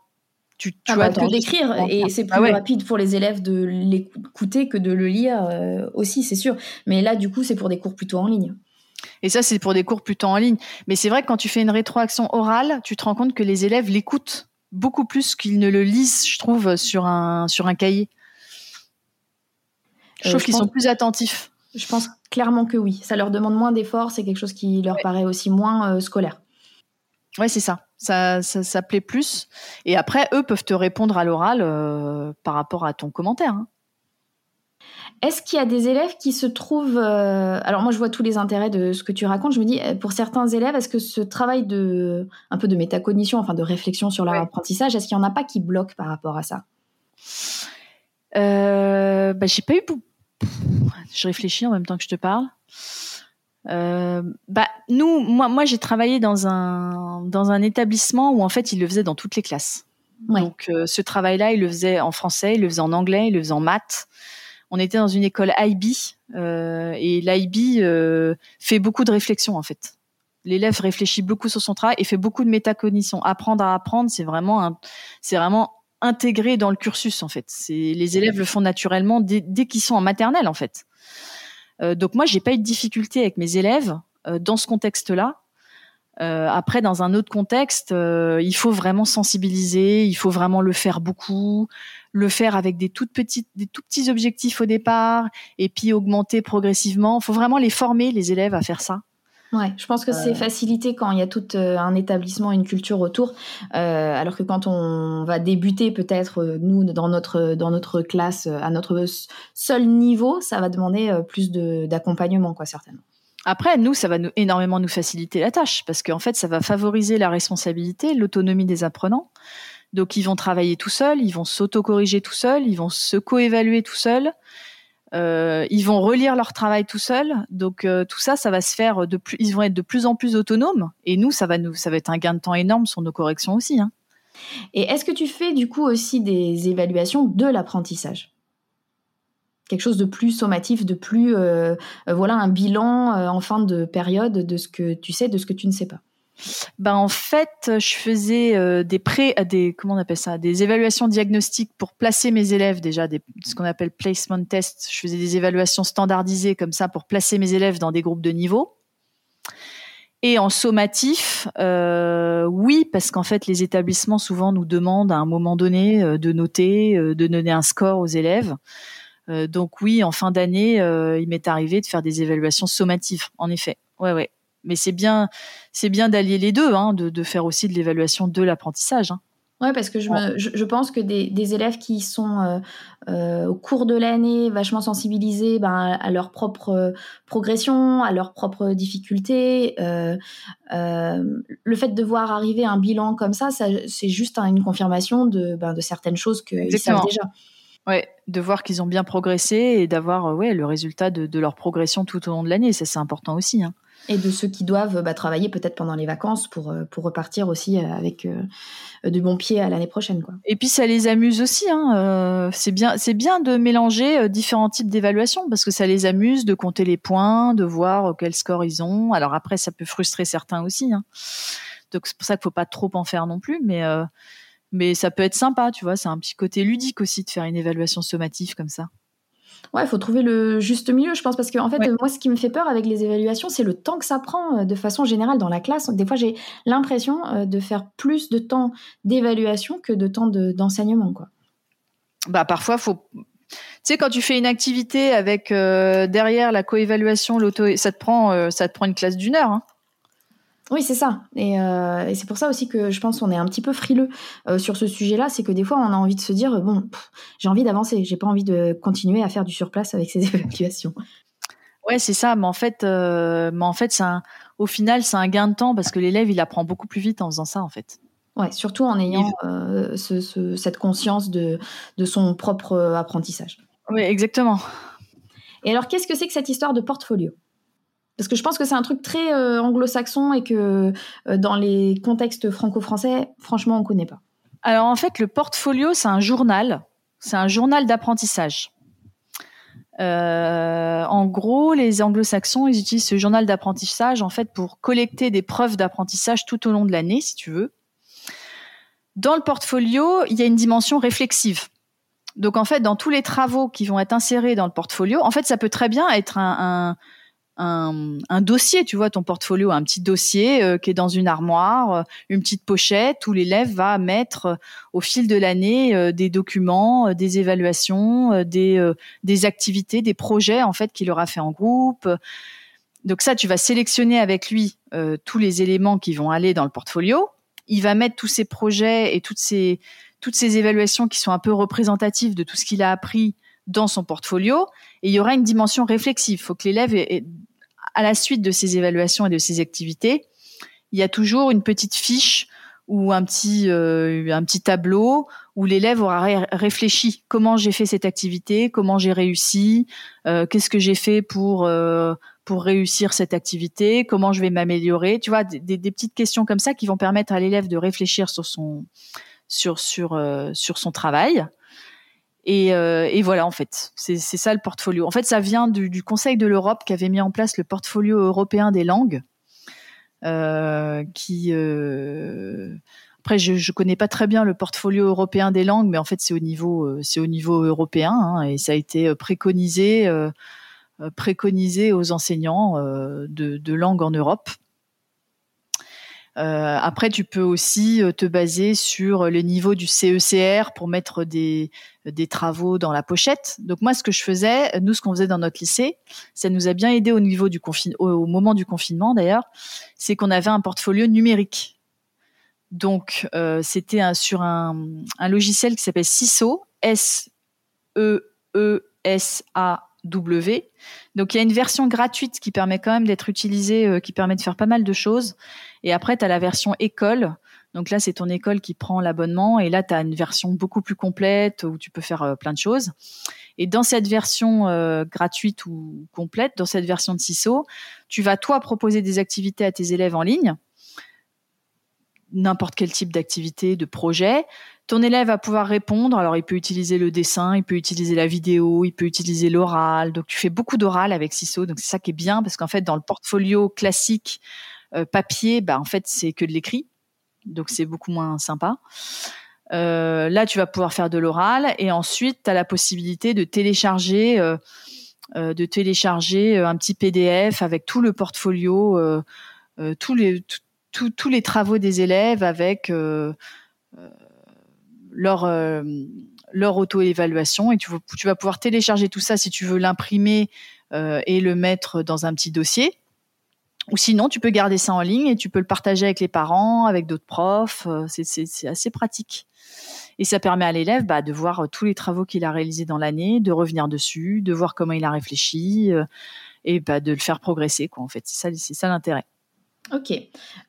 Tu, tu ah bah, que d'écrire et c'est plus rapide pour les élèves de l'écouter que de le lire euh, aussi c'est sûr. Mais là du coup c'est pour des cours plutôt en ligne. Et ça c'est pour des cours plutôt en ligne. Mais c'est vrai que quand tu fais une rétroaction orale, tu te rends compte que les élèves l'écoutent beaucoup plus qu'ils ne le lisent, je trouve, sur un sur un cahier. Je euh, trouve qu'ils sont plus attentifs. Je pense clairement que oui. Ça leur demande moins d'efforts, c'est quelque chose qui leur paraît aussi moins euh, scolaire. Ouais, c'est ça. Ça, ça. plaît plus. Et après, eux peuvent te répondre à l'oral euh, par rapport à ton commentaire. Hein. Est-ce qu'il y a des élèves qui se trouvent... Euh, alors moi, je vois tous les intérêts de ce que tu racontes. Je me dis, pour certains élèves, est-ce que ce travail de un peu de métacognition, enfin de réflexion sur leur apprentissage, est-ce qu'il n'y en a pas qui bloquent par rapport à ça? Euh, bah, J'ai pas eu je réfléchis en même temps que je te parle. euh, bah nous, moi, moi j'ai travaillé dans un dans un établissement où en fait il le faisait dans toutes les classes. Donc ce travail-là, il le faisait en français, il le faisait en anglais, il le faisait en maths. On était dans une école IB et l'IB fait beaucoup de réflexion en fait l'élève réfléchit beaucoup sur son travail et fait beaucoup de métacognition. Apprendre à apprendre, c'est vraiment c'est vraiment intégré dans le cursus en fait. C'est les élèves le font naturellement dès, qu'ils sont en maternelle en fait. Euh, donc moi j'ai pas eu de difficulté avec mes élèves euh, dans ce contexte-là. Euh, après dans un autre contexte, il faut vraiment sensibiliser, il faut vraiment le faire beaucoup, le faire avec des toutes petites, des tout petits objectifs au départ et puis augmenter progressivement. Il faut vraiment les former les élèves à faire ça. Ouais, je pense que c'est euh. facilité quand il y a tout euh, un établissement, une culture autour, euh, alors que quand on va débuter peut-être nous dans notre dans notre classe à notre seul niveau, ça va demander plus d'accompagnement quoi certainement. Après, nous, ça va nous, énormément nous faciliter la tâche parce qu'en fait, ça va favoriser la responsabilité, l'autonomie des apprenants. Donc, ils vont travailler tout seuls, ils vont s'auto-corriger tout seuls, ils vont se co-évaluer tout seuls. Euh, ils vont relire leur travail tout seuls, donc euh, tout ça, ça va se faire de plus. Ils vont être de plus en plus autonomes, et nous, ça va nous, ça va être un gain de temps énorme sur nos corrections aussi. Hein. Et est-ce que tu fais du coup aussi des évaluations de l'apprentissage? Quelque chose de plus sommatif, de plus, euh, voilà, un bilan en fin de période de ce que tu sais, de ce que tu ne sais pas? Ben en fait, je faisais euh, des pré, euh, des comment on appelle ça, des évaluations diagnostiques pour placer mes élèves déjà, ce qu'on appelle placement test. Je faisais des évaluations standardisées comme ça pour placer mes élèves dans des groupes de niveau. Et en sommatif, euh, oui, parce qu'en fait, les établissements souvent nous demandent à un moment donné de noter, de donner un score aux élèves. donc oui, en fin d'année, il m'est arrivé de faire des évaluations sommatives, en effet. Ouais, ouais mais c'est bien, c'est bien d'allier les deux, hein, de, faire aussi de l'évaluation de l'apprentissage. Hein. Ouais, parce que je, je, pense que des, élèves qui sont euh, euh, au cours de l'année vachement sensibilisés ben, à leur propre euh, progression, à leurs propres difficultés, le fait de voir arriver un bilan comme ça, c'est juste une confirmation de, ben, de certaines choses qu'ils savent déjà. Ouais, de voir qu'ils ont bien progressé et d'avoir ouais, le résultat de, de, leur progression tout au long de l'année, ça c'est important aussi. Hein et de ceux qui doivent bah, travailler peut-être pendant les vacances pour, euh, pour repartir aussi euh, avec euh, de bons pieds à l'année prochaine. Quoi. Et puis ça les amuse aussi. Hein. c'est bien, bien de mélanger différents types d'évaluations parce que ça les amuse de compter les points, de voir quel score ils ont. Alors après, ça peut frustrer certains aussi. Hein. Donc c'est pour ça qu'il faut pas trop en faire non plus, mais mais ça peut être sympa, tu vois. C'est un petit côté ludique aussi de faire une évaluation sommative comme ça. Ouais, il faut trouver le juste milieu, je pense, parce que en fait, moi, ce qui me fait peur avec les évaluations, c'est le temps que ça prend euh, de façon générale dans la classe. Des fois, j'ai l'impression euh, de faire plus de temps d'évaluation que de temps d'enseignement, quoi. Bah, parfois, faut. Tu sais, quand tu fais une activité avec euh, derrière la coévaluation, l'auto, ça te prend, ça te prend une classe d'une heure. Hein. Oui, c'est ça. Euh, et, c'est pour ça aussi que je pense qu'on est un petit peu frileux euh, sur ce sujet-là. C'est que des fois, on a envie de se dire bon, j'ai envie d'avancer. J'ai pas envie de continuer à faire du surplace avec ces évaluations. Ouais, c'est ça. Mais en fait, euh, mais en fait, c'est au final, c'est un gain de temps parce que l'élève, il apprend beaucoup plus vite en faisant ça, en fait. Ouais, surtout en ayant cette conscience de, de son propre apprentissage. Oui, exactement. Et alors, qu'est-ce que c'est que cette histoire de portfolio? Parce que je pense que c'est un truc très euh, anglo-saxon et que euh, dans les contextes franco-français, franchement, on ne connaît pas. Alors en fait, le portfolio, c'est un journal. C'est un journal d'apprentissage. Euh, en gros, les anglo-saxons, ils utilisent ce journal d'apprentissage en fait pour collecter des preuves d'apprentissage tout au long de l'année, si tu veux. Dans le portfolio, il y a une dimension réflexive. Donc en fait, dans tous les travaux qui vont être insérés dans le portfolio, en fait, ça peut très bien être un, un, dossier, tu vois, ton portfolio, un petit dossier euh, qui est dans une armoire, euh, une petite pochette où l'élève va mettre euh, au fil de l'année des documents, des évaluations, des, des activités, des projets en fait qu'il aura fait en groupe. Donc ça, tu vas sélectionner avec lui tous les éléments qui vont aller dans le portfolio. Il va mettre tous ces projets et toutes ces toutes ces évaluations qui sont un peu représentatives de tout ce qu'il a appris dans son portfolio et il y aura une dimension réflexive. Il faut que l'élève, à la suite de ses évaluations et de ses activités, il y a toujours une petite fiche ou un petit euh, un petit tableau où l'élève aura réfléchi. Comment j'ai fait cette activité, comment j'ai réussi, euh, qu'est-ce que j'ai fait pour euh, pour réussir cette activité? Comment je vais m'améliorer? Tu vois, des, petites questions comme ça qui vont permettre à l'élève de réfléchir sur son sur sur sur son travail. Et, euh, et, voilà, en fait, c'est ça le portfolio. En fait, ça vient du, Conseil de l'Europe qui avait mis en place le portfolio européen des langues, euh, qui euh, après, je ne connais pas très bien le portfolio européen des langues, mais en fait, c'est au niveau, c'est au niveau européen hein, et ça a été préconisé, préconisé aux enseignants de, de en Europe. Euh, après, tu peux aussi te baser sur les niveaux du CECR pour mettre des, travaux dans la pochette. Donc moi, ce que je faisais, nous, ce qu'on faisait dans notre lycée, ça nous a bien aidé au niveau du confin au moment du confinement d'ailleurs, c'est qu'on avait un portfolio numérique. Donc, euh, c'était sur un, logiciel qui s'appelle SISO, Donc, il y a une version gratuite qui permet quand même d'être utilisée, euh, qui permet de faire pas mal de choses. Et après, tu as la version école. Donc là, c'est ton école qui prend l'abonnement. Et là, tu as une version beaucoup plus complète où tu peux faire euh, plein de choses. Et dans cette version gratuite ou complète, dans cette version de CISO, tu vas toi proposer des activités à tes élèves en ligne n'importe quel type d'activité, de projet. Ton élève va pouvoir répondre. Alors, il peut utiliser le dessin, il peut utiliser la vidéo, il peut utiliser l'oral. Donc, tu fais beaucoup d'oral avec CISO. Donc, c'est ça qui est bien parce qu'en fait, dans le portfolio classique euh, papier, bah, en fait, c'est que de l'écrit. Donc, c'est beaucoup moins sympa. Euh, là, tu vas pouvoir faire de l'oral et ensuite, tu as la possibilité de télécharger, euh, de télécharger un petit PDF avec tout le portfolio, tous les, travaux des élèves avec leur euh, leur auto-évaluation et tu, vas pouvoir télécharger tout ça si tu veux l'imprimer et le mettre dans un petit dossier. Ou sinon, tu peux garder ça en ligne et tu peux le partager avec les parents, avec d'autres profs. C'est assez pratique. Et ça permet à l'élève bah, de voir tous les travaux qu'il a réalisés dans l'année, de revenir dessus, de voir comment il a réfléchi et bah, de le faire progresser. Quoi, en fait, c'est ça l'intérêt. Ok.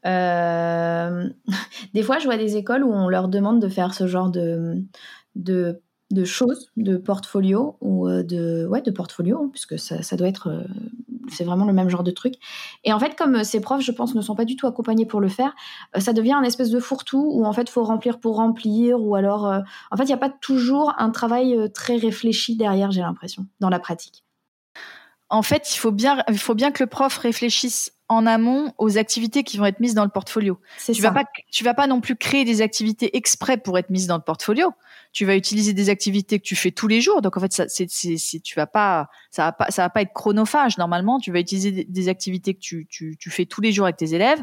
Euh, des fois, je vois des écoles où on leur demande de faire ce genre de, de, de choses, de portfolio, ou euh, de, ouais, de portfolio, puisque ça, ça doit être. Euh, c'est vraiment le même genre de truc. Et en fait, comme ces profs, je pense, ne sont pas du tout accompagnés pour le faire, ça devient un espèce de fourre-tout où en fait, il faut remplir pour remplir, ou alors. en fait, il n'y a pas toujours un travail très réfléchi derrière, j'ai l'impression, dans la pratique. En fait, il faut bien, il faut bien que le prof réfléchisse en amont aux activités qui vont être mises dans le portfolio. Tu ça. vas pas, tu vas pas non plus créer des activités exprès pour être mises dans le portfolio. Tu vas utiliser des activités que tu fais tous les jours. Donc en fait, ça, c'est, tu vas pas, ça va pas, ça va pas être chronophage normalement. Tu vas utiliser des, activités que tu, tu, tu fais tous les jours avec tes élèves.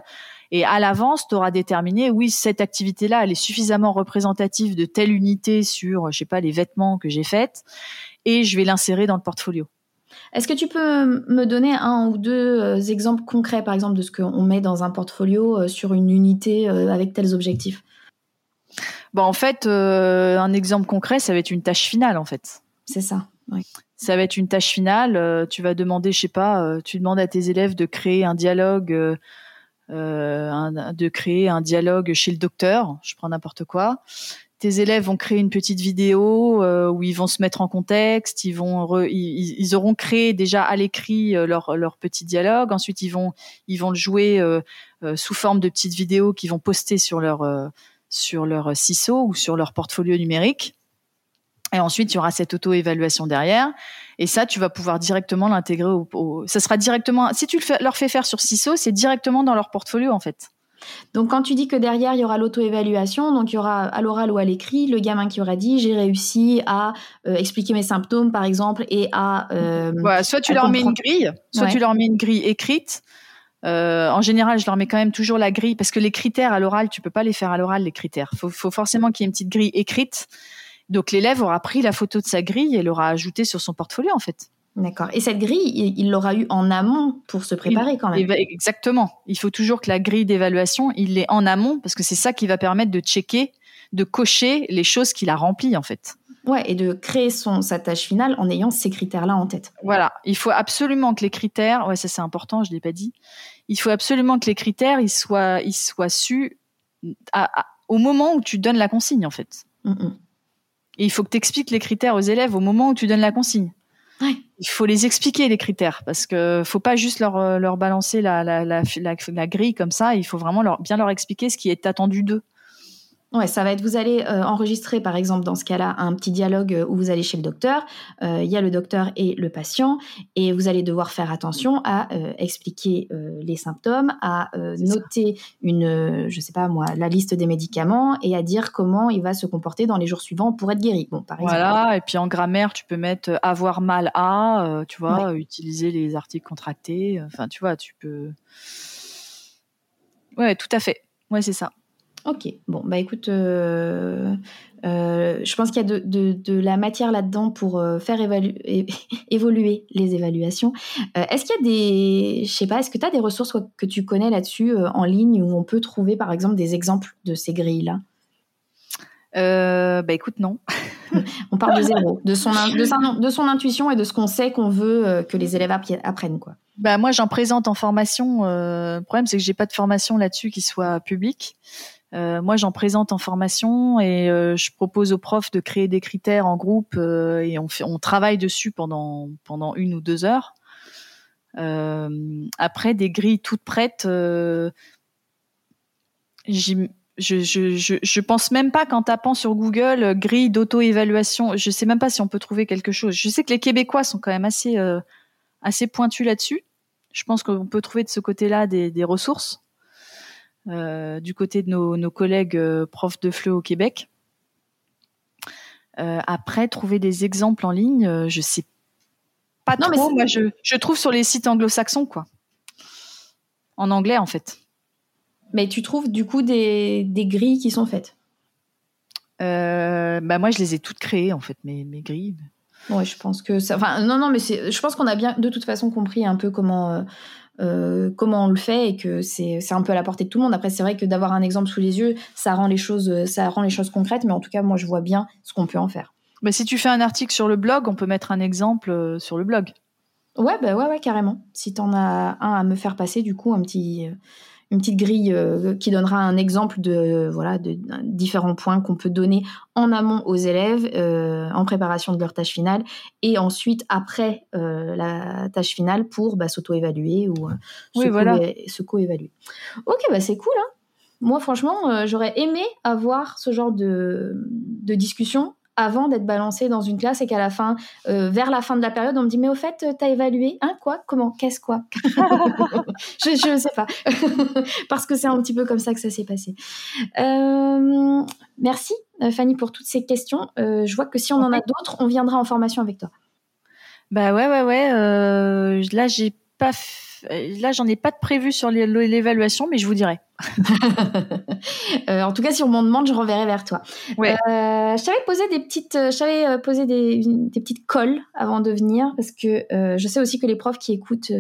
Et à l'avance, tu auras déterminé, oui, cette activité-là, elle est suffisamment représentative de telle unité sur, je sais pas, les vêtements que j'ai faites, et je vais l'insérer dans le portfolio. Est-ce que tu peux me donner un ou deux euh, exemples concrets, par exemple, de ce qu'on met dans un portfolio euh, sur une unité euh, avec tels objectifs? Bon, En fait, un exemple concret, ça va être une tâche finale, en fait. C'est ça, oui. Ça va être une tâche finale. tu vas demander, je sais pas, tu demandes à tes élèves de créer un dialogue, de créer un dialogue chez le docteur. Je prends n'importe quoi tes élèves vont créer une petite vidéo euh, où ils vont se mettre en contexte, ils vont ils, auront créé déjà à l'écrit euh, leur leur petit dialogue. Ensuite, ils vont ils vont le jouer euh, sous forme de petites vidéos qu'ils vont poster sur leur sur leur CISO ou sur leur portfolio numérique. Et ensuite, il y aura cette auto-évaluation derrière. Et ça, tu vas pouvoir directement l'intégrer au, Ça sera directement. Si tu le leur fais faire sur CISO, c'est directement dans leur portfolio en fait. Donc quand tu dis que derrière il y aura l'auto-évaluation, donc il y aura à l'oral ou à l'écrit le gamin qui aura dit j'ai réussi à euh, expliquer mes symptômes par exemple et à euh, soit tu leur mets une grille, soit tu leur mets une grille écrite. Euh, en général, je leur mets quand même toujours la grille parce que les critères à l'oral, tu peux pas les faire à l'oral les critères. Faut, faut forcément qu'il y ait une petite grille écrite. Donc l'élève aura pris la photo de sa grille et l'aura ajoutée sur son portfolio en fait. D'accord. Et cette grille, il l'aura eu en amont pour se préparer quand même. Exactement. Il faut toujours que la grille d'évaluation, il l'ait en amont parce que c'est ça qui va permettre de checker, de cocher les choses qu'il a remplies en fait. Ouais, et de créer son, sa tâche finale en ayant ces critères-là en tête. Voilà, il faut absolument que les critères, ouais, ça c'est important, je l'ai pas dit. Il faut absolument que les critères, ils soient, ils soient su au moment où tu donnes la consigne en fait. Et il faut que tu expliques les critères aux élèves au moment où tu donnes la consigne. Il faut les expliquer les critères parce que faut pas juste leur, leur balancer la, la, la, grille comme ça. Il faut vraiment bien leur expliquer ce qui est attendu d'eux. Ouais, ça va être, vous allez euh, enregistrer par exemple dans ce cas-là un petit dialogue euh, où vous allez chez le docteur, euh, il y a le docteur et le patient, et vous allez devoir faire attention à expliquer les symptômes, à noter une, je sais pas moi, la liste des médicaments et à dire comment il va se comporter dans les jours suivants pour être guéri. Bon, par exemple. Voilà, et puis en grammaire, tu peux mettre avoir mal à, tu vois, utiliser les articles contractés, enfin tu vois, tu peux. Ouais, tout à fait. Ouais, c'est ça. Ok, bon, bah écoute, euh, euh, je pense qu'il y a de, la matière là-dedans pour euh, faire évoluer les évaluations. est-ce qu'il y a des, je sais pas, est-ce que tu as des ressources que tu connais là-dessus en ligne où on peut trouver par exemple des exemples de ces grilles-là? Bah écoute, non. on part de zéro, de son, de, de son intuition et de ce qu'on sait qu'on veut que les élèves apprennent. Quoi. Bah moi, j'en présente en formation. le problème, c'est que j'ai pas de formation là-dessus qui soit publique. Euh, moi, j'en présente en formation et euh, je propose aux profs de créer des critères en groupe euh, et on, travaille dessus pendant pendant une ou deux heures. après, des grilles toutes prêtes, je, je, pense même pas qu'en tapant sur Google grille d'auto-évaluation, je sais même pas si on peut trouver quelque chose. Je sais que les Québécois sont quand même assez assez pointus là-dessus. Je pense qu'on peut trouver de ce côté-là des, des ressources. Euh, du côté de nos, collègues euh, profs de FLE au Québec. Euh, après, trouver des exemples en ligne, je sais pas non, trop. Moi, je, je, trouve sur les sites anglo-saxons, quoi. En anglais, en fait. Mais tu trouves du coup des, des grilles qui sont faites? Bah moi, je les ai toutes créées, en fait, mes, mes grilles. Ouais, je pense que ça. Enfin, non, non, mais je pense qu'on a bien, de toute façon, compris un peu comment euh, comment on le fait et que c'est un peu à la portée de tout le monde. Après, c'est vrai que d'avoir un exemple sous les yeux, ça rend les choses, ça rend les choses concrètes, mais en tout cas, moi, je vois bien ce qu'on peut en faire. Mais si tu fais un article sur le blog, on peut mettre un exemple euh, sur le blog. Ouais, bah ouais, ouais, carrément. Si tu en as un à me faire passer, du coup, un petit, euh, une petite grille euh, qui donnera un exemple de voilà de, différents points qu'on peut donner en amont aux élèves euh, en préparation de leur tâche finale et ensuite après euh, la tâche finale pour bah, s'auto-évaluer ou se, co-évaluer. Ok, bah c'est cool. Hein Moi, franchement, j'aurais aimé avoir ce genre de, de discussion avant d'être balancé dans une classe et qu'à la fin, euh, vers la fin de la période, on me dit mais au fait, euh, t'as évalué Hein Quoi Comment Qu'est-ce quoi? Je ne sais pas. Parce que c'est un petit peu comme ça que ça s'est passé. Euh, merci Fanny pour toutes ces questions. je vois que si on en a d'autres, on viendra en formation avec toi. Bah ouais, ouais, ouais. là, j'ai pas là, j'en ai pas de prévu sur l'évaluation, mais je vous dirai. Euh, en tout cas, si on m'en demande, je reverrai vers toi. Ouais. Euh, je t'avais posé des petites, euh, j'avais posé des, des, petites colles avant de venir parce que je sais aussi que les profs qui écoutent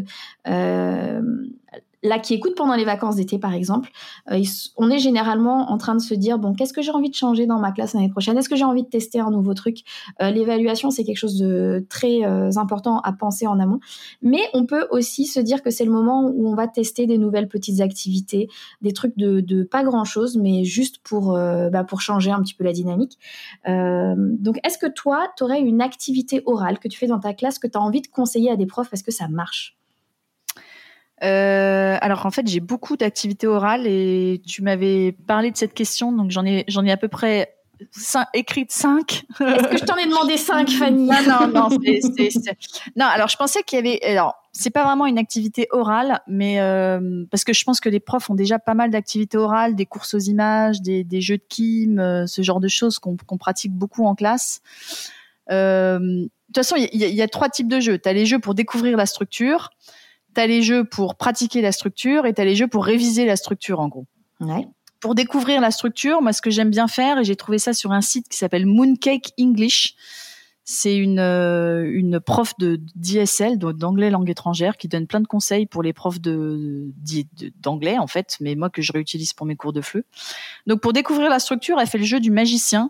là qui écoutent pendant les vacances d'été par exemple, euh, on est généralement en train de se dire bon qu'est-ce que j'ai envie de changer dans ma classe l'année prochaine? Est-ce que j'ai envie de tester un nouveau truc? Euh, L'évaluation c'est quelque chose de très euh, important à penser en amont, mais on peut aussi se dire que c'est le moment où on va tester des nouvelles petites activités, des trucs de, pas grand chose, mais juste pour bah, pour changer un petit peu la dynamique. donc est-ce que toi tu aurais une activité orale que tu fais dans ta classe que tu as envie de conseiller à des profs? Parce que ça marche? Euh, alors en fait, j'ai beaucoup d'activités orales et tu m'avais parlé de cette question, donc j'en ai j'en ai à peu près cinq, écrite 5. Est-ce que je t'en ai demandé 5, Fanny? Non, non, non. Non, alors je pensais qu'il y avait. Alors, c'est pas vraiment une activité orale, mais euh, parce que je pense que les profs ont déjà pas mal d'activités orales, des courses aux images, des, des jeux de kim, euh, ce genre de choses qu'on pratique beaucoup en classe. Euh, de toute façon, il y, y, a trois types de jeux. Tu as les jeux pour découvrir la structure tu les jeux pour pratiquer la structure et tu les jeux pour réviser la structure en gros. Pour découvrir la structure, moi ce que j'aime bien faire, et j'ai trouvé ça sur un site qui s'appelle Mooncake English, c'est une, euh, une prof de d'ISL, d'anglais langue étrangère, qui donne plein de conseils pour les profs de d'anglais en fait, mais moi que je réutilise pour mes cours de fleu. Donc pour découvrir la structure, elle fait le jeu du magicien.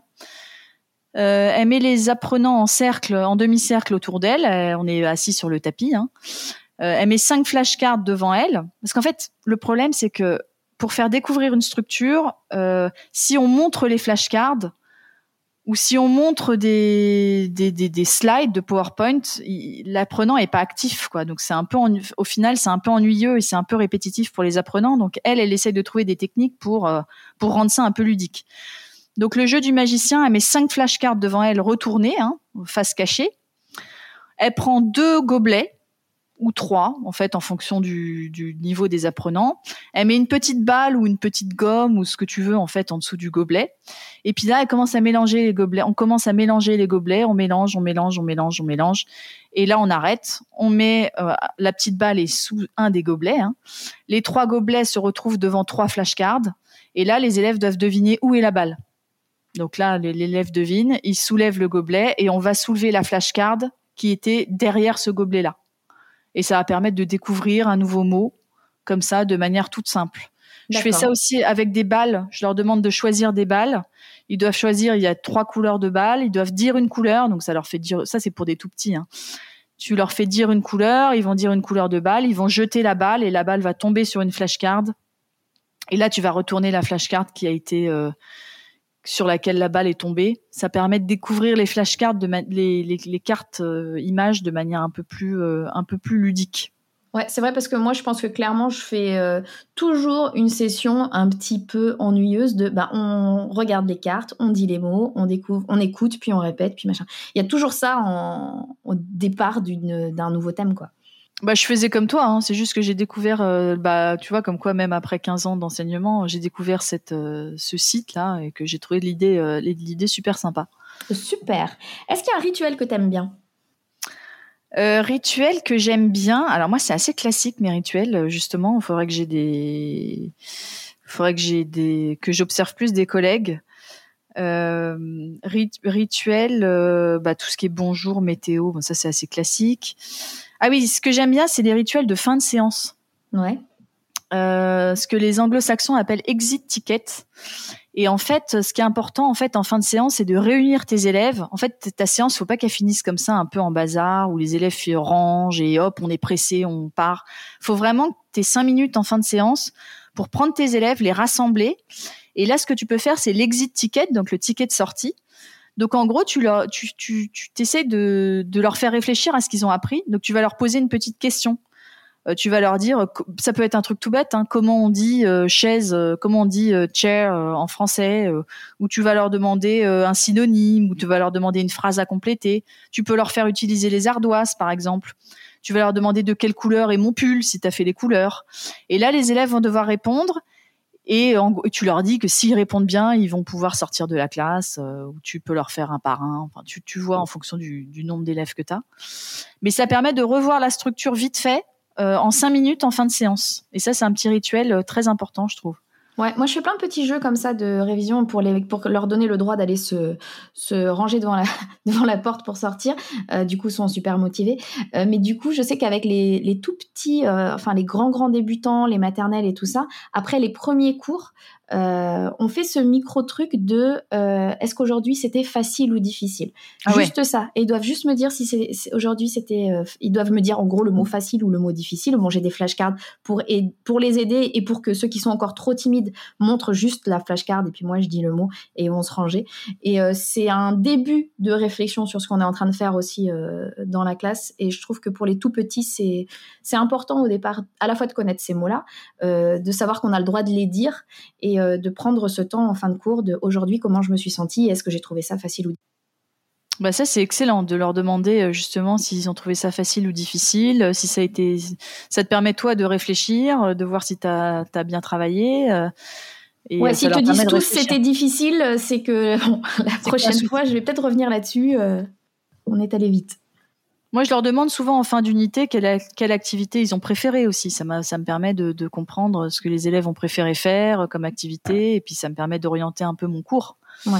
Euh, elle met les apprenants en cercle, en demi-cercle autour d'elle. Euh, on est assis sur le tapis. Hein. Euh, elle met cinq flashcards devant elle. Parce qu'en fait, le problème, c'est que pour faire découvrir une structure, euh, si on montre les flashcards, ou si on montre des, des, des, slides de PowerPoint, l'apprenant est pas actif, quoi. Donc c'est un peu, au final, c'est un peu ennuyeux et c'est un peu répétitif pour les apprenants. Donc elle, elle essaye de trouver des techniques pour euh, pour rendre ça un peu ludique. Donc le jeu du magicien, elle met cinq flashcards devant elle retournées, hein, face cachée. Elle prend deux gobelets ou trois, en fait, en fonction du, du, niveau des apprenants. Elle met une petite balle ou une petite gomme ou ce que tu veux, en fait, en dessous du gobelet. Et puis là, elle commence à mélanger les gobelets. On commence à mélanger les gobelets. On mélange, on mélange, on mélange, on mélange. Et là, on arrête. On met euh, la petite balle est sous un des gobelets. Hein. Les trois gobelets se retrouvent devant trois flashcards. Et là, les élèves doivent deviner où est la balle. Donc là, l'élève devine, il soulève le gobelet et on va soulever la flashcard qui était derrière ce gobelet-là et ça va permettre de découvrir un nouveau mot comme ça de manière toute simple. Je fais ça aussi avec des balles. Je leur demande de choisir des balles. Ils doivent choisir. Il y a trois couleurs de balles. Ils doivent dire une couleur. Donc ça leur fait dire. Ça c'est pour des tout petits. Hein. Tu leur fais dire une couleur. Ils vont dire une couleur de balle. Ils vont jeter la balle et la balle va tomber sur une flashcard. Et là tu vas retourner la flashcard qui a été euh, sur laquelle la balle est tombée. Ça permet de découvrir les flashcards, de les, cartes euh, images de manière un peu plus, euh, un peu plus ludique. Ouais, c'est vrai parce que moi je pense que clairement je fais euh, toujours une session un petit peu ennuyeuse de bah on regarde les cartes, on dit les mots, on découvre, on écoute puis on répète puis machin. Il y a toujours ça au départ d'un nouveau thème quoi. Bah, je faisais comme toi, hein. c'est juste que j'ai découvert, euh, bah, tu vois, comme quoi même après 15 ans d'enseignement, j'ai découvert cette, euh, ce site-là et que j'ai trouvé l'idée, euh, l'idée super sympa. Super. Est-ce qu'il y a un rituel que tu aimes bien Rituel que j'aime bien. Alors moi, c'est assez classique mes rituels. Justement, il faudrait que j'ai des, faudrait que j'ai des, que j'observe plus des collègues. rituel, bah, tout ce qui est bonjour, météo, bon, ça c'est assez classique. Ah oui, ce que j'aime bien, c'est les rituels de fin de séance. Ouais. Euh, ce que les anglo-saxons appellent exit ticket. Et en fait, ce qui est important en fait en fin de séance, c'est de réunir tes élèves. En fait, ta séance, faut pas qu'elle finisse comme ça, un peu en bazar, où les élèves rangent et hop, on est pressé, on part. Faut vraiment que tu cinq minutes en fin de séance pour prendre tes élèves, les rassembler. Et là, ce que tu peux faire, c'est l'exit ticket, donc le ticket de sortie. Donc en gros, tu leur, tu, tu, tu t'essaies de, de leur faire réfléchir à ce qu'ils ont appris. Donc tu vas leur poser une petite question. Euh, tu vas leur dire, ça peut être un truc tout bête, hein, comment on dit euh, chaise, euh, comment on dit chair en français, ou tu vas leur demander un synonyme, ou tu vas leur demander une phrase à compléter. Tu peux leur faire utiliser les ardoises, par exemple. Tu vas leur demander de quelle couleur est mon pull, si tu as fait les couleurs. Et là, les élèves vont devoir répondre et tu leur dis que s'ils répondent bien, ils vont pouvoir sortir de la classe, euh, ou tu peux leur faire un par un. Enfin, tu, tu vois en fonction du, du nombre d'élèves que tu as. Mais ça permet de revoir la structure vite fait euh, en cinq minutes en fin de séance. Et ça, c'est un petit rituel euh, très important, je trouve. Ouais, moi je fais plein de petits jeux comme ça de révision pour, les, pour leur donner le droit d'aller se, se ranger devant la, devant la porte pour sortir. Euh, du coup, ils sont super motivés. Euh, mais du coup, je sais qu'avec les, les tout petits, euh, enfin les grands grands débutants, les maternelles et tout ça, après les premiers cours, euh, on fait ce micro truc de euh, est-ce qu'aujourd'hui c'était facile ou difficile? Ah juste ça. Et ils doivent juste me dire si c'est aujourd'hui c'était euh, ils doivent me dire en gros le mot facile ou le mot difficile. Bon j'ai des flashcards pour et pour les aider et pour que ceux qui sont encore trop timides montrent juste la flashcard et puis moi je dis le mot et ils vont se ranger et c'est un début de réflexion sur ce qu'on est en train de faire aussi dans la classe. Et je trouve que pour les tout petits c'est c'est important au départ à la fois de connaître ces mots là de savoir qu'on a le droit de les dire et euh, de prendre ce temps en fin de cours de aujourd'hui comment je me suis sentie, est-ce que j'ai trouvé ça facile ou bah ça c'est excellent de leur demander euh, justement s'ils ont trouvé ça facile ou difficile, euh, si ça a été ça te permet toi de réfléchir, de voir si tu as, bien travaillé et ouais, s'ils te disent tous c'était difficile, c'est que la prochaine fois, je vais peut-être revenir là-dessus. on est allé vite. Moi, je leur demande souvent en fin d'unité quelle, quelle, activité ils ont préféré aussi. Ça, ça me permet de, de, comprendre ce que les élèves ont préféré faire comme activité, et puis ça me permet d'orienter un peu mon cours. Ouais.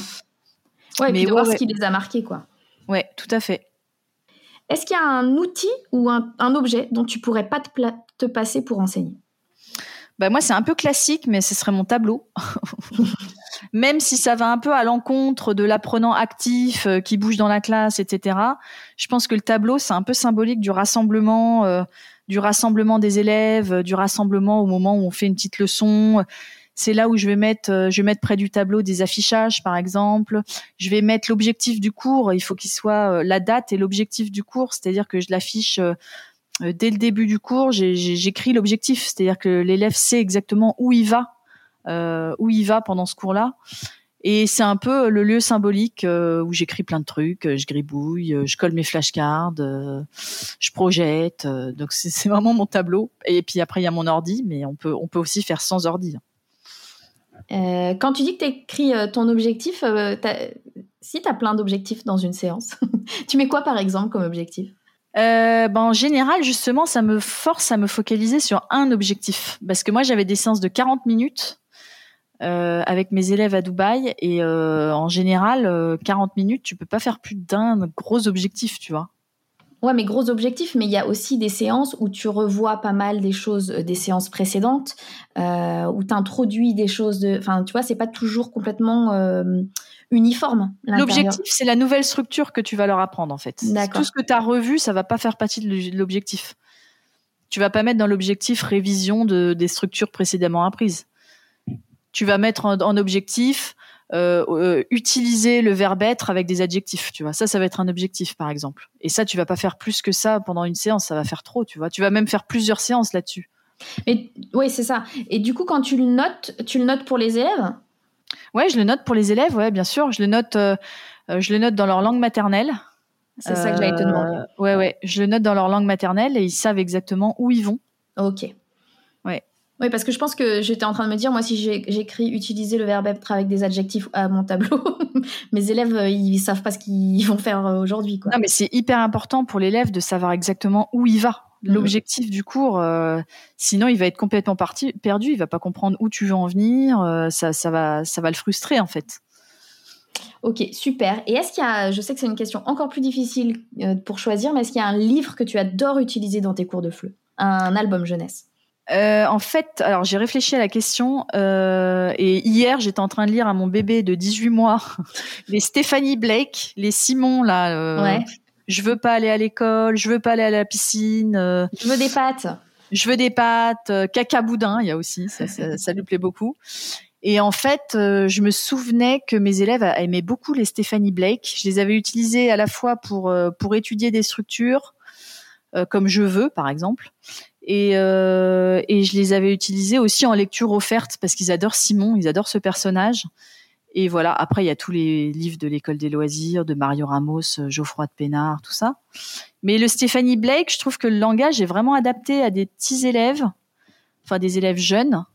Ouais, et puis de voir ce qui les a marqués, quoi. Ouais, tout à fait. Est-ce qu'il y a un outil ou un, un, objet dont tu pourrais pas te, te passer pour enseigner? Bah moi, c'est un peu classique, mais ce serait mon tableau. Même si ça va un peu à l'encontre de l'apprenant actif euh, qui bouge dans la classe, etc. Je pense que le tableau, c'est un peu symbolique du rassemblement, euh, du rassemblement des élèves, du rassemblement au moment où on fait une petite leçon. c'est là où je vais mettre, euh, je vais mettre près du tableau des affichages, par exemple. Je vais mettre l'objectif du cours. Il faut qu'il soit la date et l'objectif du cours, c'est-à-dire que je l'affiche dès le début du cours. J'écris l'objectif, c'est-à-dire que l'élève sait exactement où il va, où il va pendant ce cours-là. Et c'est un peu le lieu symbolique euh, où j'écris plein de trucs, euh, je gribouille, euh, je colle mes flashcards, je projette. donc c'est vraiment mon tableau. Et puis après il y a mon ordi, mais on peut on peut aussi faire sans ordi. quand tu dis que tu écris ton objectif, si tu as plein d'objectifs dans une séance, tu mets quoi par exemple comme objectif? Ben, en général, justement, ça me force à me focaliser sur un objectif. Parce que moi, j'avais des séances de 40 minutes euh, avec mes élèves à Dubaï et euh, en général 40 euh, minutes tu peux pas faire plus d'un gros objectif tu vois Ouais, mais gros objectif, mais il y a aussi des séances où tu revois pas mal des choses des séances précédentes, où tu introduis des choses de. Enfin, tu vois, c'est pas toujours complètement uniforme. L'objectif, c'est la nouvelle structure que tu vas leur apprendre, en fait. Tout ce que tu as revu, ça va pas faire partie de l'objectif. Tu vas pas mettre dans l'objectif révision de, des structures précédemment apprises tu vas mettre en, objectif euh, euh, utiliser le verbe être avec des adjectifs, tu vois. Ça, ça va être un objectif, par exemple. Et ça, tu vas pas faire plus que ça pendant une séance, ça va faire trop, tu vois. Tu vas même faire plusieurs séances là-dessus. Mais oui, c'est ça. Et du coup, quand tu le notes, tu le notes pour les élèves? Ouais, je le note pour les élèves, ouais, bien sûr. Je le note, euh, je le note dans leur langue maternelle. C'est ça que j'allais te demander. Ouais, ouais. Je le note dans leur langue maternelle et ils savent exactement où ils vont. Ok. Oui, parce que je pense que j'étais en train de me dire, moi, si j'écris utiliser le verbe être avec des adjectifs à mon tableau, mes élèves, euh, ils savent pas ce qu'ils vont faire euh, aujourd'hui. Non, mais c'est hyper important pour l'élève de savoir exactement où il va. Mm. L'objectif du cours, euh, sinon il va être complètement parti, perdu, il va pas comprendre où tu veux en venir, ça, ça, va, ça va le frustrer en fait. Ok, super. Et est-ce qu'il y a, je sais que c'est une question encore plus difficile pour choisir, mais est-ce qu'il y a un livre que tu adores utiliser dans tes cours de FLE Un album jeunesse? Euh, en fait, alors j'ai réfléchi à la question euh, et hier j'étais en train de lire à mon bébé de 18 mois les Stéphanie Blake, les Simon là. Euh, ouais. Je veux pas aller à l'école, je veux pas aller à la piscine. Je veux des pâtes. Je veux des pâtes, caca boudin, il y a aussi, ça, ça, ça, lui plaît beaucoup. Et en fait, je me souvenais que mes élèves aimaient beaucoup les Stéphanie Blake. Je les avais utilisés à la fois pour pour étudier des structures, comme je veux par exemple, et, euh, et je les avais utilisés aussi en lecture offerte parce qu'ils adorent Simon, ils adorent ce personnage. Et voilà, après, il y a tous les livres de l'école des loisirs, de Mario Ramos, euh, Geoffroy de Pénard, tout ça. Mais le Stéphanie Blake, je trouve que le langage est vraiment adapté à des petits élèves, enfin des élèves jeunes.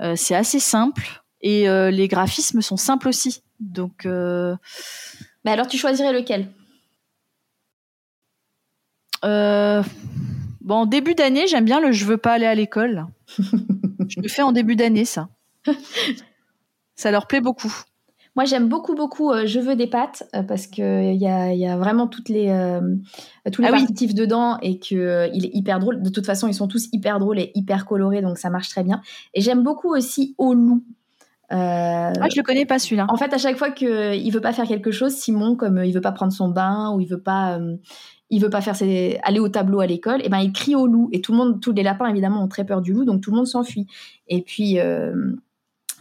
Euh, c'est assez simple et euh, les graphismes sont simples aussi. Donc. Mais alors, tu choisirais lequel? euh, Bon, en début d'année, j'aime bien le je veux pas aller à l'école. je le fais en début d'année, ça. ça leur plaît beaucoup. Moi, j'aime beaucoup, beaucoup euh, Je veux des pâtes euh, parce qu'il y a, y a vraiment toutes les, euh, tous les ah dedans et qu'il il est hyper drôle. De toute façon, ils sont tous hyper drôles et hyper colorés, donc ça marche très bien. Et j'aime beaucoup aussi Au loup. ah, je le connais pas celui-là. En fait, à chaque fois qu'il veut pas faire quelque chose, Simon, comme il veut pas prendre son bain ou il veut pas, il veut pas faire aller au tableau à l'école, et ben il crie au loup. Et tout le monde, tous les lapins évidemment ont très peur du loup, donc tout le monde s'enfuit. Et puis euh,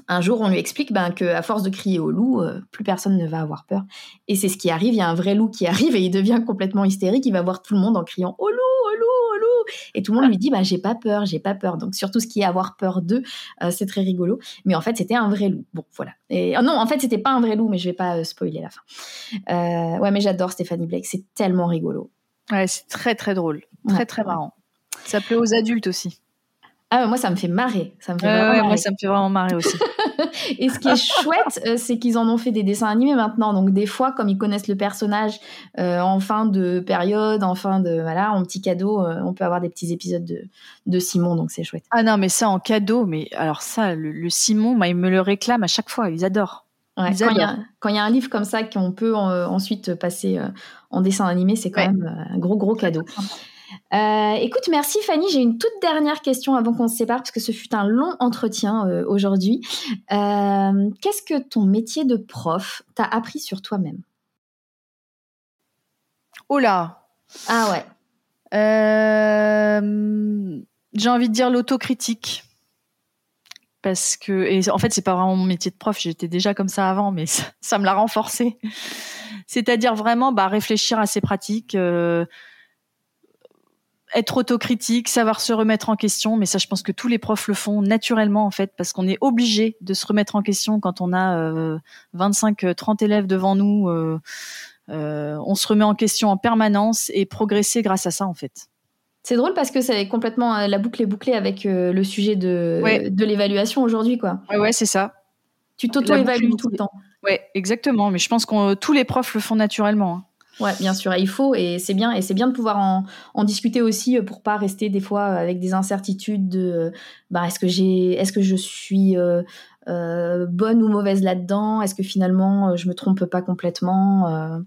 un jour, on lui explique ben, que à force de crier au loup, euh, plus personne ne va avoir peur. Et c'est ce qui arrive. Il y a un vrai loup qui arrive et il devient complètement hystérique. Il va voir tout le monde en criant au loup, au loup, au loup. Et tout le monde lui dit ben j'ai pas peur, j'ai pas peur. Donc surtout ce qui est avoir peur d'eux, euh, c'est très rigolo. Mais en fait, c'était un vrai loup. Bon, voilà. Et oh non, en fait, c'était pas un vrai loup, mais je vais pas spoiler la fin. ouais, mais j'adore Stéphanie Blake. C'est tellement rigolo. Ouais, c'est très très drôle, très très marrant. Ça plaît aux adultes aussi. Ah, moi, ça me fait marrer. Ça me fait. Moi, ça me fait vraiment marrer aussi. et ce qui est chouette, euh, c'est qu'ils en ont fait des dessins animés maintenant. Donc, des fois, comme ils connaissent le personnage euh, en fin de période, en fin de. Voilà, en petit cadeau, euh, on peut avoir des petits épisodes de, de Simon. Donc, c'est chouette. Ah non, mais ça, en cadeau, mais alors ça, le, Simon, bah, ils me le réclament à chaque fois. Ils adorent. quand il y, a un livre comme ça qu'on peut ensuite passer en dessin animé, c'est quand même euh, un gros, gros cadeau. Euh, écoute, merci Fanny. J'ai une toute dernière question avant qu'on se sépare, parce que ce fut un long entretien euh, aujourd'hui. Qu'est-ce que ton métier de prof t'a appris sur toi-même? Oh là Ah ouais. J'ai envie de dire l'autocritique. parce que et en fait c'est pas vraiment mon métier de prof j'étais déjà comme ça avant mais ça, me l'a renforcé c'est-à-dire vraiment bah, réfléchir à ses pratiques euh, être autocritique savoir se remettre en question mais ça je pense que tous les profs le font naturellement en fait parce qu'on est obligé de se remettre en question quand on a 25 euh, 30 élèves devant nous euh, on se remet en question en permanence et progresser grâce à ça en fait c'est drôle parce que c'est complètement euh, la boucle est bouclée avec euh, le sujet de, de l'évaluation aujourd'hui, quoi. Ouais, ouais c'est ça. Tu t'auto-évalues tout le temps. Ouais, exactement. Mais je pense que tous les profs le font naturellement. Hein. Ouais, bien sûr, il faut et c'est bien et c'est bien de pouvoir en, en, discuter aussi euh, pour pas rester des fois avec des incertitudes de bah est-ce que j'ai est-ce que je suis bonne ou mauvaise là-dedans? Est-ce que finalement je me trompe pas complètement?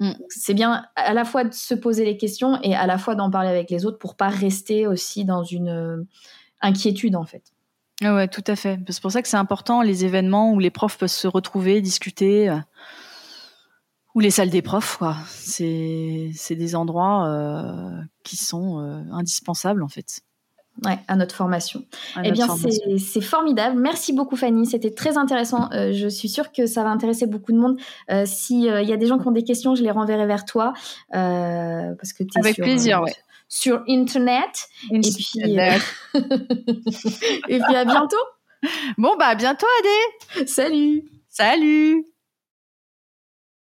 Mm. C'est bien à la fois de se poser les questions et à la fois d'en parler avec les autres pour pas rester aussi dans une euh, inquiétude en fait. Ah ouais, tout à fait. C'est pour ça que c'est important les événements où les profs peuvent se retrouver, discuter, euh, ou les salles des profs, quoi. C'est des endroits euh, qui sont indispensables en fait. Ouais, à notre formation. eh bien, c'est formidable. Merci beaucoup, Fanny. C'était très intéressant. Euh, je suis sûre que ça va intéresser beaucoup de monde. Euh, S'il euh, y a des gens qui ont des questions, je les renverrai vers toi. Euh, parce que Avec sur, plaisir, ouais. Sur Internet. Et puis, et puis, à bientôt. Bon, bah, à bientôt, Adé. Salut. Salut.